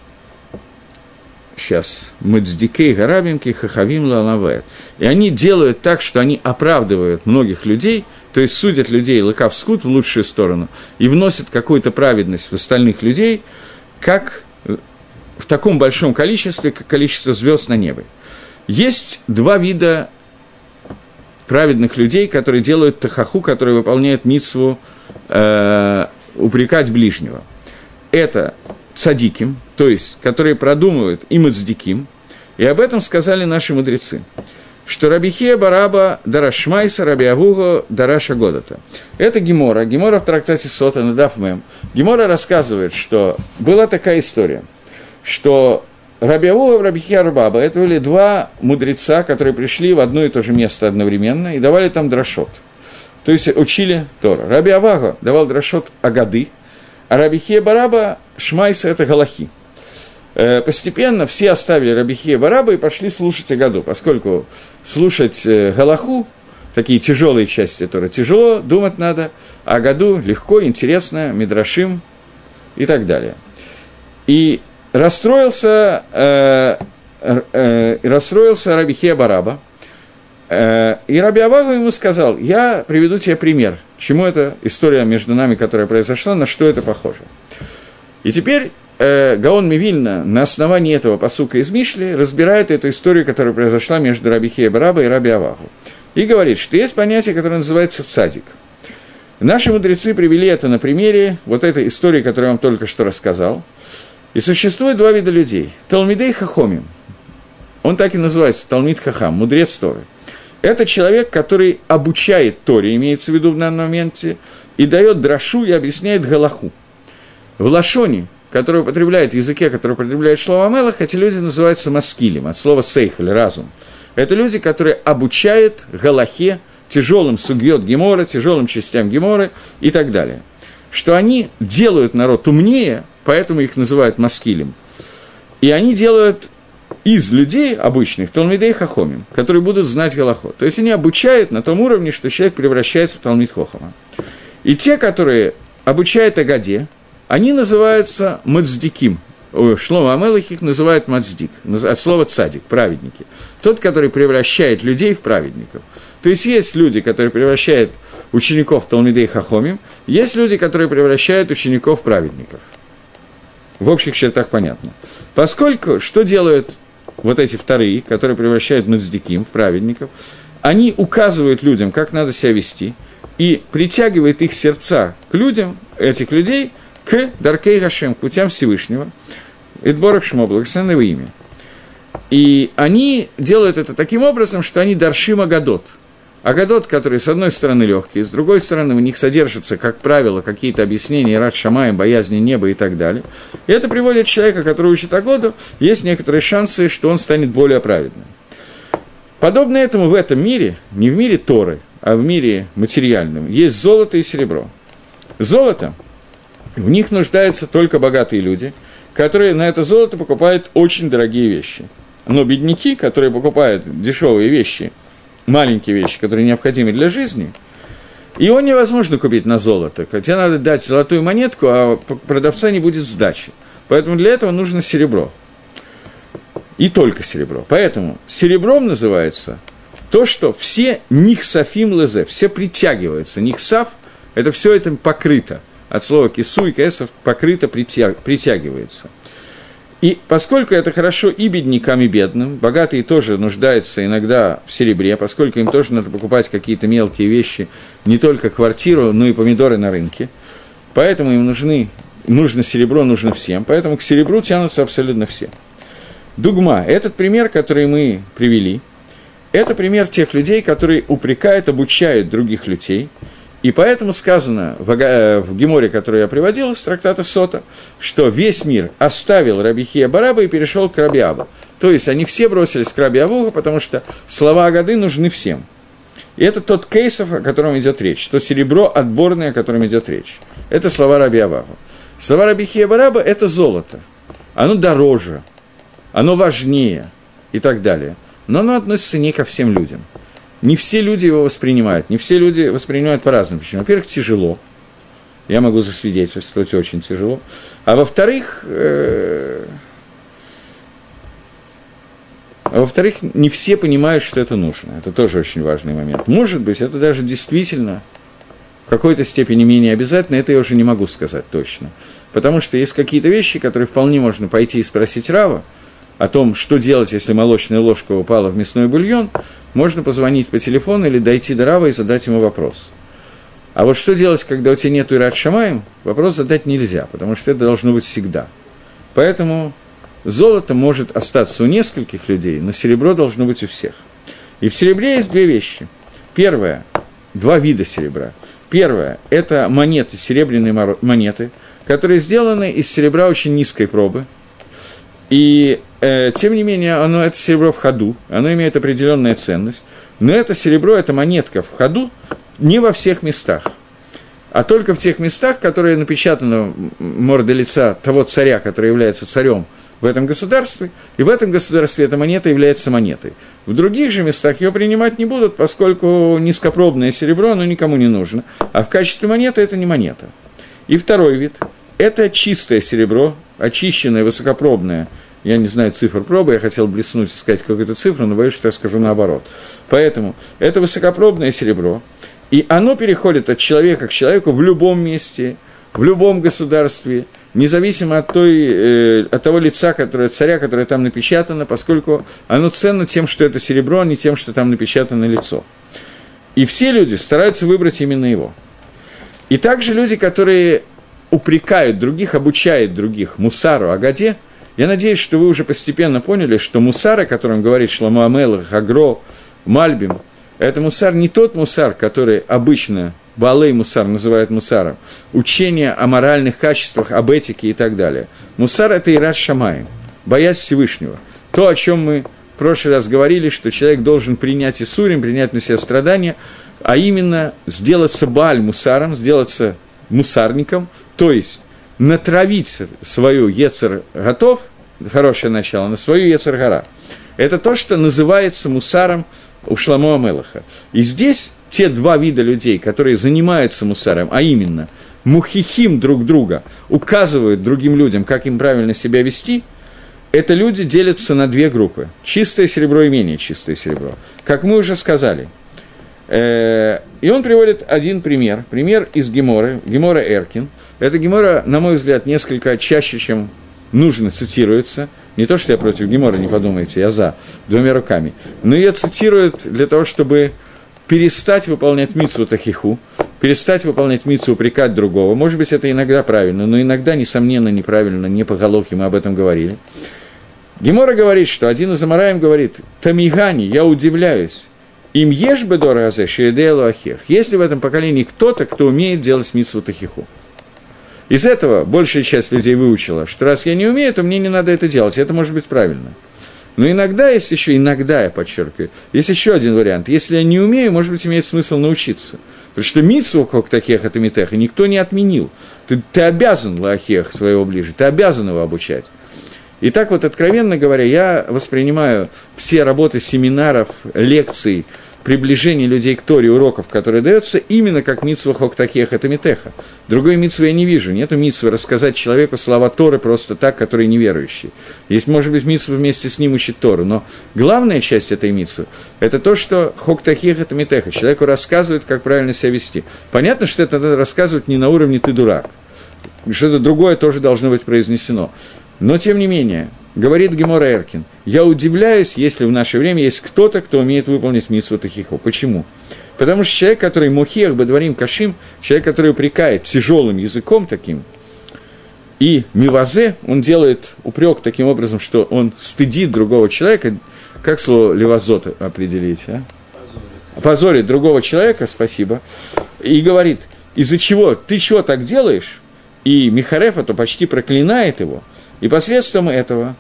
сейчас, мецдикей гарабинки хахавим лалавет, и они делают так, что они оправдывают многих людей, то есть судят людей лыкав скут в лучшую сторону, и вносят какую-то праведность в остальных людей, как в таком большом количестве, как количество звезд на небе. Есть два вида праведных людей, которые делают тахаху, которые выполняют митсву э, упрекать ближнего. Это цадиким, то есть, которые продумывают и мацдиким, и об этом сказали наши мудрецы, что Рабихия Бараба Дарашмайса Раби Авуго Дараша Годата. Это Гемора. Гемора в трактате Сота Надав Мем. Гемора рассказывает, что была такая история – что Рабиаву и Рабихия Рубаба – это были два мудреца, которые пришли в одно и то же место одновременно и давали там дрошот. То есть учили Тора. Раби Авага давал дрошот Агады, Рабихия Бараба Шмайса – это Галахи. Э, постепенно все оставили Рабихия Бараба и пошли слушать Агаду, поскольку слушать э, Галаху, такие тяжелые части Тора, тяжело, думать надо, а Агаду легко, интересно, Мидрашим и так далее. И расстроился, э, э, расстроился Рабихе Бараба, и Раби Авагу ему сказал, я приведу тебе пример, чему эта история между нами, которая произошла, на что это похоже. И теперь э, Гаон Мивильна на основании этого посука из Мишли разбирает эту историю, которая произошла между Рабихе Бараба и Раби Авагу. И говорит, что есть понятие, которое называется цадик. Наши мудрецы привели это на примере вот этой истории, которую я вам только что рассказал – и существует два вида людей. Талмидей Хахомим. Он так и называется, Талмид Хахам, мудрец Торы. Это человек, который обучает Торе, имеется в виду в данном моменте, и дает драшу и объясняет Галаху. В Лашоне, который употребляет, в языке, который употребляет Шлома Мелах, эти люди называются маскилем, от слова сейхаль, разум. Это люди, которые обучают Галахе, тяжелым сугьет Гемора, тяжелым частям Геморы и так далее. Что они делают народ умнее, поэтому их называют маскилем. И они делают из людей обычных Талмидей Хахомим, которые будут знать Галахот. То есть они обучают на том уровне, что человек превращается в Талмид Хохама. И те, которые обучают Агаде, они называются Мацдиким. Шлома Амелах их называют Мацдик, от слова цадик, праведники. Тот, который превращает людей в праведников. То есть есть люди, которые превращают учеников в Талмидей Хахомим, есть люди, которые превращают учеников в праведников – в общих чертах понятно. Поскольку, что делают вот эти вторые, которые превращают Мацдиким в праведников, они указывают людям, как надо себя вести, и притягивают их сердца к людям, этих людей, к Даркей Гашем, к путям Всевышнего, Идборах Шмо, благословенное его имя. И они делают это таким образом, что они Даршима Гадот – Агадот, которые с одной стороны легкие, с другой стороны в них содержатся, как правило, какие-то объяснения рад шамаем, боязни неба и так далее. И это приводит человека, который учит Агоду, есть некоторые шансы, что он станет более праведным. Подобно этому в этом мире, не в мире Торы, а в мире материальном, есть золото и серебро. Золото, в них нуждаются только богатые люди, которые на это золото покупают очень дорогие вещи. Но бедняки, которые покупают дешевые вещи, маленькие вещи, которые необходимы для жизни, его невозможно купить на золото. Хотя надо дать золотую монетку, а продавца не будет сдачи. Поэтому для этого нужно серебро. И только серебро. Поэтому серебром называется то, что все нихсафим лезе, все притягиваются. Нихсаф – это все это покрыто. От слова кису и кесов покрыто притяг, притягивается. И поскольку это хорошо и беднякам, и бедным, богатые тоже нуждаются иногда в серебре, поскольку им тоже надо покупать какие-то мелкие вещи, не только квартиру, но и помидоры на рынке. Поэтому им нужны, нужно серебро, нужно всем. Поэтому к серебру тянутся абсолютно все. Дугма. Этот пример, который мы привели, это пример тех людей, которые упрекают, обучают других людей. И поэтому сказано в, э, в Геморе, который я приводил из трактата Сота, что весь мир оставил Рабихия Бараба и перешел к Рабиабу. То есть они все бросились к Рабиавуху, потому что слова Агады нужны всем. И это тот кейсов, о котором идет речь, то серебро отборное, о котором идет речь. Это слова Рабиаваху. Слова Рабихия Бараба – это золото. Оно дороже, оно важнее и так далее. Но оно относится не ко всем людям. Не все люди его воспринимают, не все люди воспринимают по-разному. Почему? Во-первых, тяжело. Я могу засвидетельствовать, очень тяжело. А во-вторых, э, а во-вторых, не все понимают, что это нужно. Это тоже очень важный момент. Может быть, это даже действительно в какой-то степени менее обязательно, это я уже не могу сказать точно. Потому что есть какие-то вещи, которые вполне можно пойти и спросить Рава, о том, что делать, если молочная ложка упала в мясной бульон, можно позвонить по телефону или дойти до Рава и задать ему вопрос. А вот что делать, когда у тебя нет Ират Шамаем, вопрос задать нельзя, потому что это должно быть всегда. Поэтому золото может остаться у нескольких людей, но серебро должно быть у всех. И в серебре есть две вещи. Первое – два вида серебра. Первое – это монеты, серебряные монеты, которые сделаны из серебра очень низкой пробы. И э, тем не менее, оно, это серебро в ходу, оно имеет определенную ценность, но это серебро, это монетка в ходу не во всех местах, а только в тех местах, которые напечатаны морда лица того царя, который является царем в этом государстве, и в этом государстве эта монета является монетой. В других же местах ее принимать не будут, поскольку низкопробное серебро, оно никому не нужно, а в качестве монеты это не монета. И второй вид – это чистое серебро, очищенное, высокопробное – я не знаю цифр пробы, я хотел блеснуть и сказать какую-то цифру, но боюсь, что я скажу наоборот. Поэтому это высокопробное серебро, и оно переходит от человека к человеку в любом месте, в любом государстве, независимо от, той, э, от того лица, которое, царя, которое там напечатано, поскольку оно ценно тем, что это серебро, а не тем, что там напечатано лицо. И все люди стараются выбрать именно его. И также люди, которые упрекают других, обучают других мусару, агаде – я надеюсь, что вы уже постепенно поняли, что мусар, о котором говорит Шламу Амелах, Агро, Мальбим, это мусар не тот мусар, который обычно Балей Мусар называют мусаром, учение о моральных качествах, об этике и так далее. Мусар – это Ират Шамаем, боязнь Всевышнего. То, о чем мы в прошлый раз говорили, что человек должен принять Исурим, принять на себя страдания, а именно сделаться Бааль Мусаром, сделаться мусарником, то есть натравить свою Ецер готов, хорошее начало, на свою Ецер гора. Это то, что называется мусаром у Шламу Амелаха. И здесь те два вида людей, которые занимаются мусаром, а именно мухихим друг друга, указывают другим людям, как им правильно себя вести, это люди делятся на две группы. Чистое серебро и менее чистое серебро. Как мы уже сказали. Э, и он приводит один пример. Пример из Геморы, Гемора Эркин – эта Гемора, на мой взгляд, несколько чаще, чем нужно, цитируется. Не то, что я против Гемора, не подумайте, я за, двумя руками. Но ее цитируют для того, чтобы перестать выполнять митсу тахиху, перестать выполнять митсу упрекать другого. Может быть, это иногда правильно, но иногда, несомненно, неправильно, не по головке, мы об этом говорили. Гемора говорит, что один из Амараем говорит, «Тамигани, я удивляюсь, им ешь бедора азе, шееделу ахех». Если в этом поколении кто-то, кто умеет делать митсу тахиху. Из этого большая часть людей выучила, что раз я не умею, то мне не надо это делать, это может быть правильно. Но иногда есть еще, иногда я подчеркиваю, есть еще один вариант. Если я не умею, может быть, имеет смысл научиться. Потому что митсу как таких это митеха никто не отменил. Ты, ты обязан лахех своего ближе, ты обязан его обучать. И так вот, откровенно говоря, я воспринимаю все работы семинаров, лекций, приближение людей к Торе, уроков, которые даются, именно как митсва хоктахех, это митеха. Другой митсвы я не вижу. Нету митсвы рассказать человеку слова Торы просто так, который неверующий. Есть, может быть, митсва вместе с ним учить Тору, но главная часть этой митсвы – это то, что хоктахех – это митеха. Человеку рассказывают, как правильно себя вести. Понятно, что это надо рассказывать не на уровне «ты дурак». Что-то другое тоже должно быть произнесено. Но, тем не менее, говорит Гемора Эркин, я удивляюсь, если в наше время есть кто-то, кто умеет выполнить митсву Тахихо. Почему? Потому что человек, который мухех бадварим кашим, человек, который упрекает тяжелым языком таким, и мивазе, он делает упрек таким образом, что он стыдит другого человека, как слово левазот определить, а? Позорит. Позорит другого человека, спасибо, и говорит, из-за чего, ты чего так делаешь? И Михарефа то почти проклинает его – и посредством этого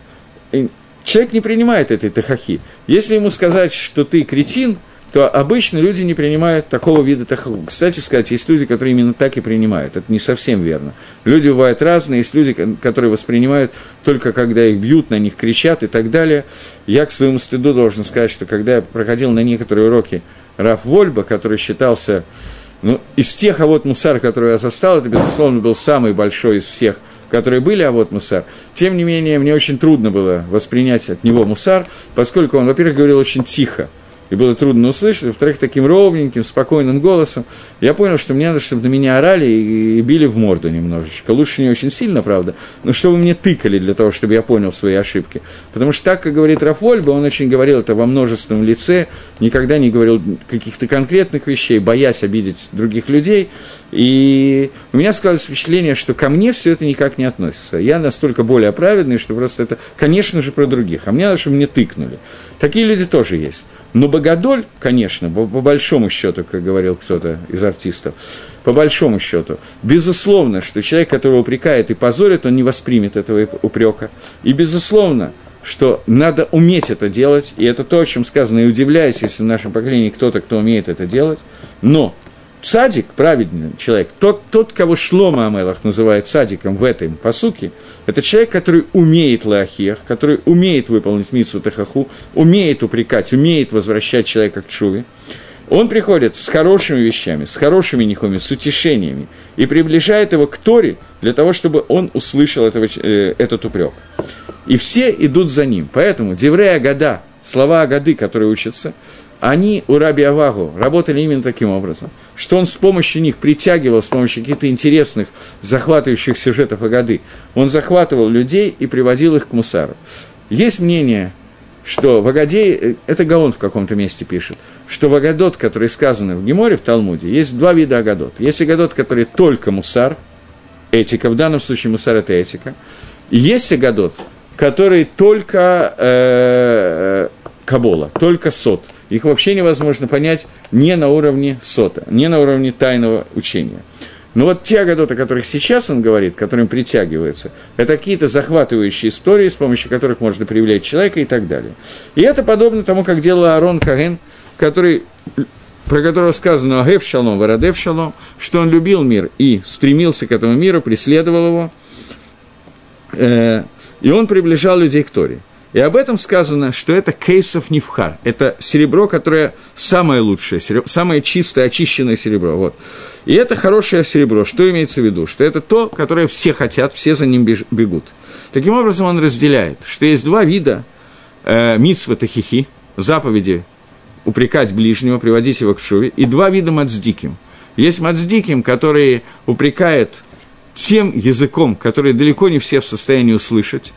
человек не принимает этой тахахи. Если ему сказать, что ты кретин, то обычно люди не принимают такого вида тахаху. Кстати сказать, есть люди, которые именно так и принимают. Это не совсем верно. Люди бывают разные, есть люди, которые воспринимают только когда их бьют, на них кричат и так далее. Я к своему стыду должен сказать, что когда я проходил на некоторые уроки Раф Вольба, который считался ну, из тех а вот мусар, которые я застал, это, безусловно, был самый большой из всех – которые были, а вот мусар. Тем не менее, мне очень трудно было воспринять от него мусар, поскольку он, во-первых, говорил очень тихо, и было трудно услышать, во-вторых, таким ровненьким, спокойным голосом, я понял, что мне надо, чтобы на меня орали и, и били в морду немножечко. Лучше не очень сильно, правда, но чтобы мне тыкали для того, чтобы я понял свои ошибки. Потому что так, как говорит Рафольба, он очень говорил это во множественном лице, никогда не говорил каких-то конкретных вещей, боясь обидеть других людей. И у меня сказалось впечатление, что ко мне все это никак не относится. Я настолько более праведный, что просто это, конечно же, про других. А мне надо, чтобы мне тыкнули. Такие люди тоже есть. Но Богодоль, конечно, по, по большому счету, как говорил кто-то из артистов, по большому счету, безусловно, что человек, которого упрекает и позорит, он не воспримет этого упрека. И безусловно, что надо уметь это делать, и это то, о чем сказано, и удивляюсь, если в нашем поколении кто-то, кто умеет это делать, но Цадик, праведный человек, тот, тот кого Шлома Амелах называет цадиком в этом посуке, это человек, который умеет лахех, который умеет выполнить митсву Тахаху, умеет упрекать, умеет возвращать человека к чуве. Он приходит с хорошими вещами, с хорошими нихоми, с утешениями и приближает его к Торе для того, чтобы он услышал этого, э, этот упрек. И все идут за ним. Поэтому Деврея Гада, слова Агады, которые учатся, они у Раби Авагу работали именно таким образом, что он с помощью них притягивал, с помощью каких-то интересных, захватывающих сюжетов Агады, он захватывал людей и приводил их к Мусару. Есть мнение, что в Агаде, э, это Гаон в каком-то месте пишет, что в Агадот, который сказано в Геморе, в Талмуде, есть два вида Агадот. Есть Агадот, который только Мусар, этика, в данном случае Мусар – это этика, и есть Агадот, который только э, Кабола, только Сот – их вообще невозможно понять не на уровне сота, не на уровне тайного учения. Но вот те агадоты, о которых сейчас он говорит, которым притягивается, это какие-то захватывающие истории, с помощью которых можно привлечь человека и так далее. И это подобно тому, как делал Арон Каген, который про которого сказано Агев Шалом, Варадев Шалом, что он любил мир и стремился к этому миру, преследовал его, э, и он приближал людей к Торе. И об этом сказано, что это кейсов нефхар. Это серебро, которое самое лучшее, серебро, самое чистое, очищенное серебро. Вот. И это хорошее серебро. Что имеется в виду? Что это то, которое все хотят, все за ним бегут. Таким образом, он разделяет, что есть два вида э, митсва тахихи, заповеди упрекать ближнего, приводить его к шуве, и два вида мацдиким. Есть мацдиким, который упрекает тем языком, который далеко не все в состоянии услышать,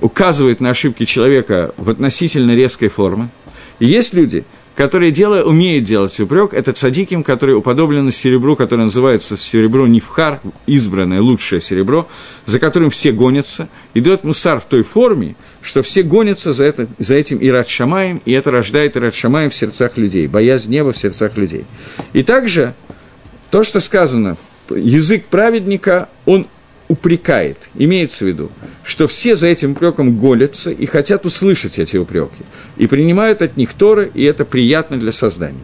указывает на ошибки человека в относительно резкой форме. И есть люди, которые делают, умеют делать упрек, это цадиким, который уподоблен серебру, которое называется серебро Нифхар, избранное лучшее серебро, за которым все гонятся, идет мусар в той форме, что все гонятся за, это, за этим Ират Шамаем, и это рождает Ират Шамаем в сердцах людей, боязнь неба в сердцах людей. И также то, что сказано, язык праведника, он упрекает. Имеется в виду, что все за этим упреком голятся и хотят услышать эти упреки. И принимают от них Торы, и это приятно для создания.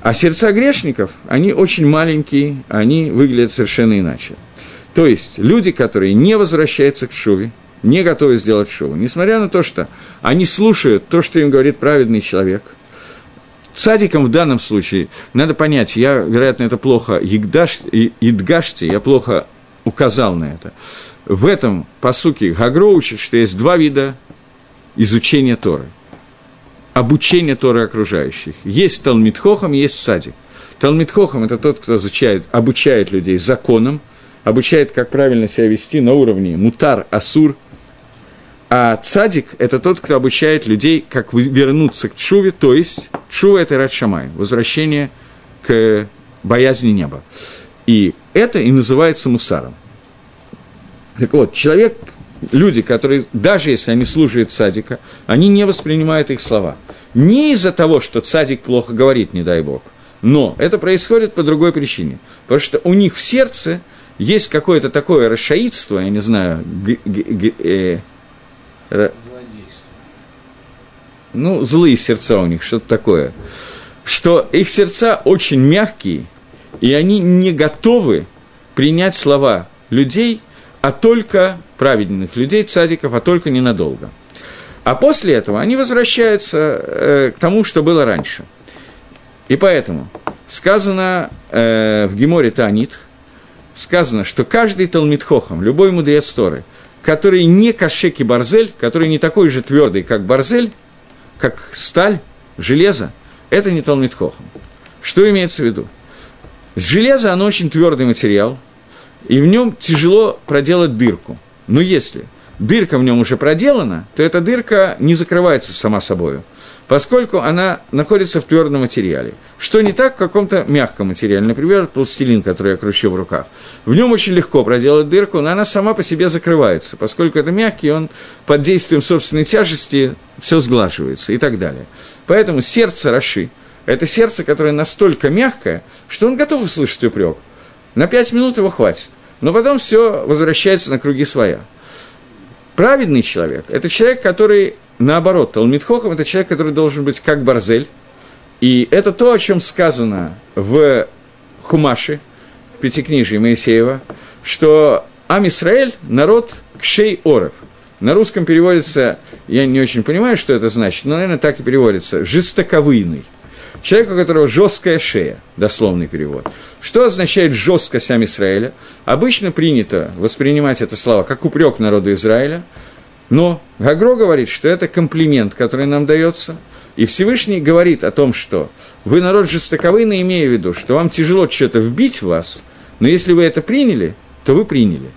А сердца грешников, они очень маленькие, они выглядят совершенно иначе. То есть люди, которые не возвращаются к Шуве, не готовы сделать шоу. Несмотря на то, что они слушают то, что им говорит праведный человек. Цадиком в данном случае, надо понять, я, вероятно, это плохо идгашьте, я плохо указал на это. В этом посуке Гагро учит, что есть два вида изучения Торы. Обучение Торы окружающих. Есть Талмитхохам, есть Садик. Талмитхохам – это тот, кто изучает, обучает людей законам, обучает, как правильно себя вести на уровне мутар, асур – а цадик – это тот, кто обучает людей, как вернуться к чуве, то есть чува – это рад шамай, возвращение к боязни неба. И это и называется мусаром. Так вот, человек, люди, которые, даже если они слушают цадика, они не воспринимают их слова. Не из-за того, что цадик плохо говорит, не дай бог, но это происходит по другой причине. Потому что у них в сердце есть какое-то такое расшаидство, я не знаю, г- г- г- э, ну, злые сердца у них, что-то такое, что их сердца очень мягкие, и они не готовы принять слова людей, а только праведных людей, цадиков, а только ненадолго. А после этого они возвращаются э, к тому, что было раньше. И поэтому сказано э, в Геморе Танит, сказано, что каждый Талмитхохам, любой мудрец Торы – который не кашеки барзель, который не такой же твердый, как барзель, как сталь, железо, это не Талмитхохам. Что имеется в виду? Железо, оно очень твердый материал, и в нем тяжело проделать дырку. Но если дырка в нем уже проделана, то эта дырка не закрывается сама собой поскольку она находится в твердом материале. Что не так в каком-то мягком материале, например, пластилин, который я кручу в руках. В нем очень легко проделать дырку, но она сама по себе закрывается, поскольку это мягкий, он под действием собственной тяжести все сглаживается и так далее. Поэтому сердце Раши – это сердце, которое настолько мягкое, что он готов услышать упрек. На пять минут его хватит, но потом все возвращается на круги своя. Праведный человек – это человек, который наоборот, Талмитхохам – это человек, который должен быть как Барзель. И это то, о чем сказано в Хумаше, в Пятикнижии Моисеева, что Амисраэль – народ кшей оров. На русском переводится, я не очень понимаю, что это значит, но, наверное, так и переводится – жестоковыйный. Человек, у которого жесткая шея, дословный перевод. Что означает жесткость Амисраэля? Обычно принято воспринимать это слово как упрек народу Израиля – но Гагро говорит, что это комплимент, который нам дается, и Всевышний говорит о том, что вы народ жестоковыйный, имея в виду, что вам тяжело что-то вбить в вас, но если вы это приняли, то вы приняли.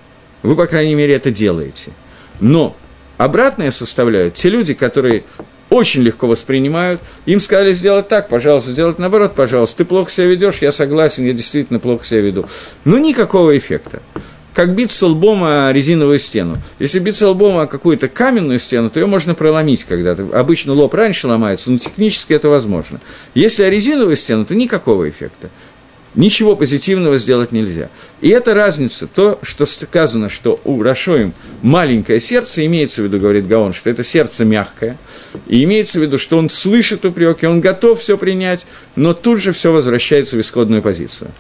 Вы, по крайней мере, это делаете. Но обратное составляют те люди, которые очень легко воспринимают. Им сказали сделать так, пожалуйста, сделать наоборот, пожалуйста. Ты плохо себя ведешь, я согласен, я действительно плохо себя веду. Но никакого эффекта как биться лбом о резиновую стену. Если биться лбом о какую-то каменную стену, то ее можно проломить когда-то. Обычно лоб раньше ломается, но технически это возможно. Если о резиновую стену, то никакого эффекта. Ничего позитивного сделать нельзя. И это разница, то, что сказано, что у Рашоим маленькое сердце, имеется в виду, говорит Гаон, что это сердце мягкое, и имеется в виду, что он слышит упреки, он готов все принять, но тут же все возвращается в исходную позицию.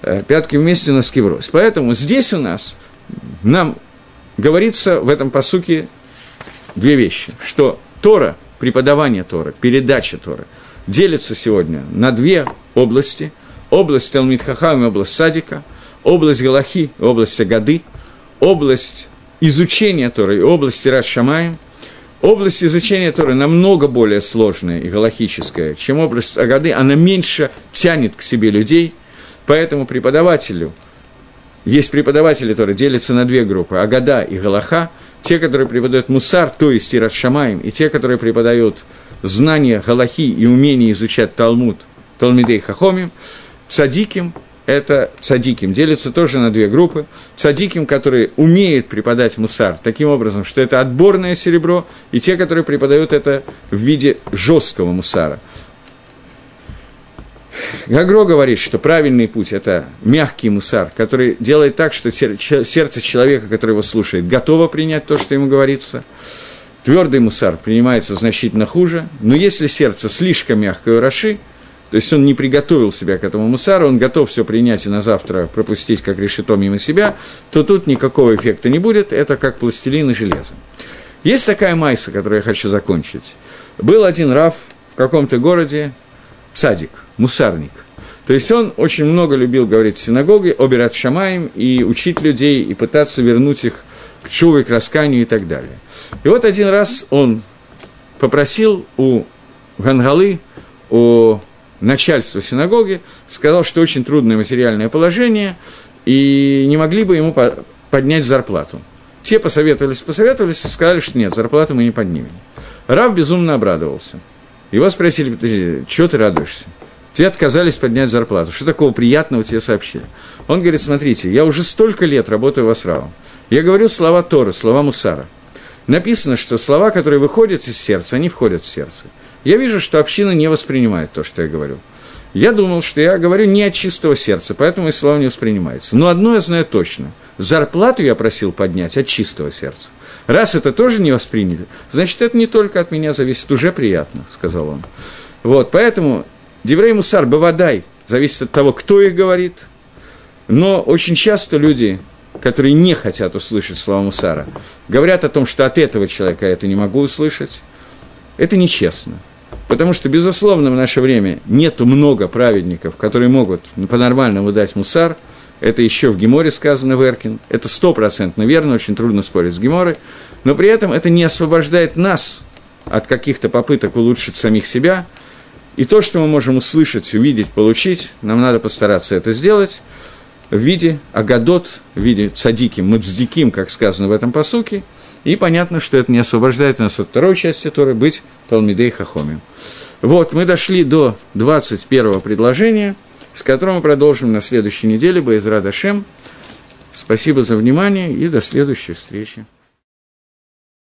Э, пятки вместе, носки врозь. Поэтому здесь у нас нам говорится в этом посуке две вещи, что Тора, преподавание Тора, передача Тора делится сегодня на две области. Область Талмит Хахам и область Садика, область Галахи и область Агады, область изучения Торы и область Тираж Шамаем. Область изучения Торы намного более сложная и галахическая, чем область Агады, она меньше тянет к себе людей – Поэтому преподавателю, есть преподаватели, которые делятся на две группы, Агада и Галаха, те, которые преподают мусар, то есть Ират Шамаем, и те, которые преподают знания Галахи и умение изучать Талмуд, Талмидей Хахомим, Цадиким, это цадиким, делится тоже на две группы. Цадиким, которые умеют преподать мусар таким образом, что это отборное серебро, и те, которые преподают это в виде жесткого мусара – Гагро говорит, что правильный путь – это мягкий мусар, который делает так, что сердце человека, который его слушает, готово принять то, что ему говорится. Твердый мусар принимается значительно хуже, но если сердце слишком мягкое раши, то есть он не приготовил себя к этому мусару, он готов все принять и на завтра пропустить как решето мимо себя, то тут никакого эффекта не будет, это как пластилин и железо. Есть такая майса, которую я хочу закончить. Был один Раф в каком-то городе, цадик, мусарник. То есть он очень много любил говорить в синагоге, обирать шамаем и учить людей, и пытаться вернуть их к чуве, к расканию и так далее. И вот один раз он попросил у Гангалы, у начальства синагоги, сказал, что очень трудное материальное положение, и не могли бы ему поднять зарплату. Те посоветовались, посоветовались и сказали, что нет, зарплату мы не поднимем. Рав безумно обрадовался. Его спросили, чего ты радуешься? Тебе отказались поднять зарплату. Что такого приятного тебе сообщили? Он говорит, смотрите, я уже столько лет работаю у вас равом. Я говорю слова Торы, слова Мусара. Написано, что слова, которые выходят из сердца, они входят в сердце. Я вижу, что община не воспринимает то, что я говорю. Я думал, что я говорю не от чистого сердца, поэтому мои слова не воспринимаются. Но одно я знаю точно. Зарплату я просил поднять от чистого сердца. Раз это тоже не восприняли, значит, это не только от меня зависит, уже приятно, сказал он. Вот, поэтому Деврей Мусар, Бавадай, зависит от того, кто их говорит, но очень часто люди, которые не хотят услышать слова Мусара, говорят о том, что от этого человека я это не могу услышать. Это нечестно. Потому что, безусловно, в наше время нету много праведников, которые могут по-нормальному дать мусар – это еще в Геморе сказано Веркин. Это стопроцентно верно, очень трудно спорить с Геморой. Но при этом это не освобождает нас от каких-то попыток улучшить самих себя. И то, что мы можем услышать, увидеть, получить, нам надо постараться это сделать в виде агадот, в виде цадики, мацдиким, как сказано в этом посуке. И понятно, что это не освобождает нас от второй части Торы быть Талмидей Хахоми. Вот, мы дошли до 21 предложения – с которым мы продолжим на следующей неделе. Байзрад Ашем. Спасибо за внимание и до следующей встречи.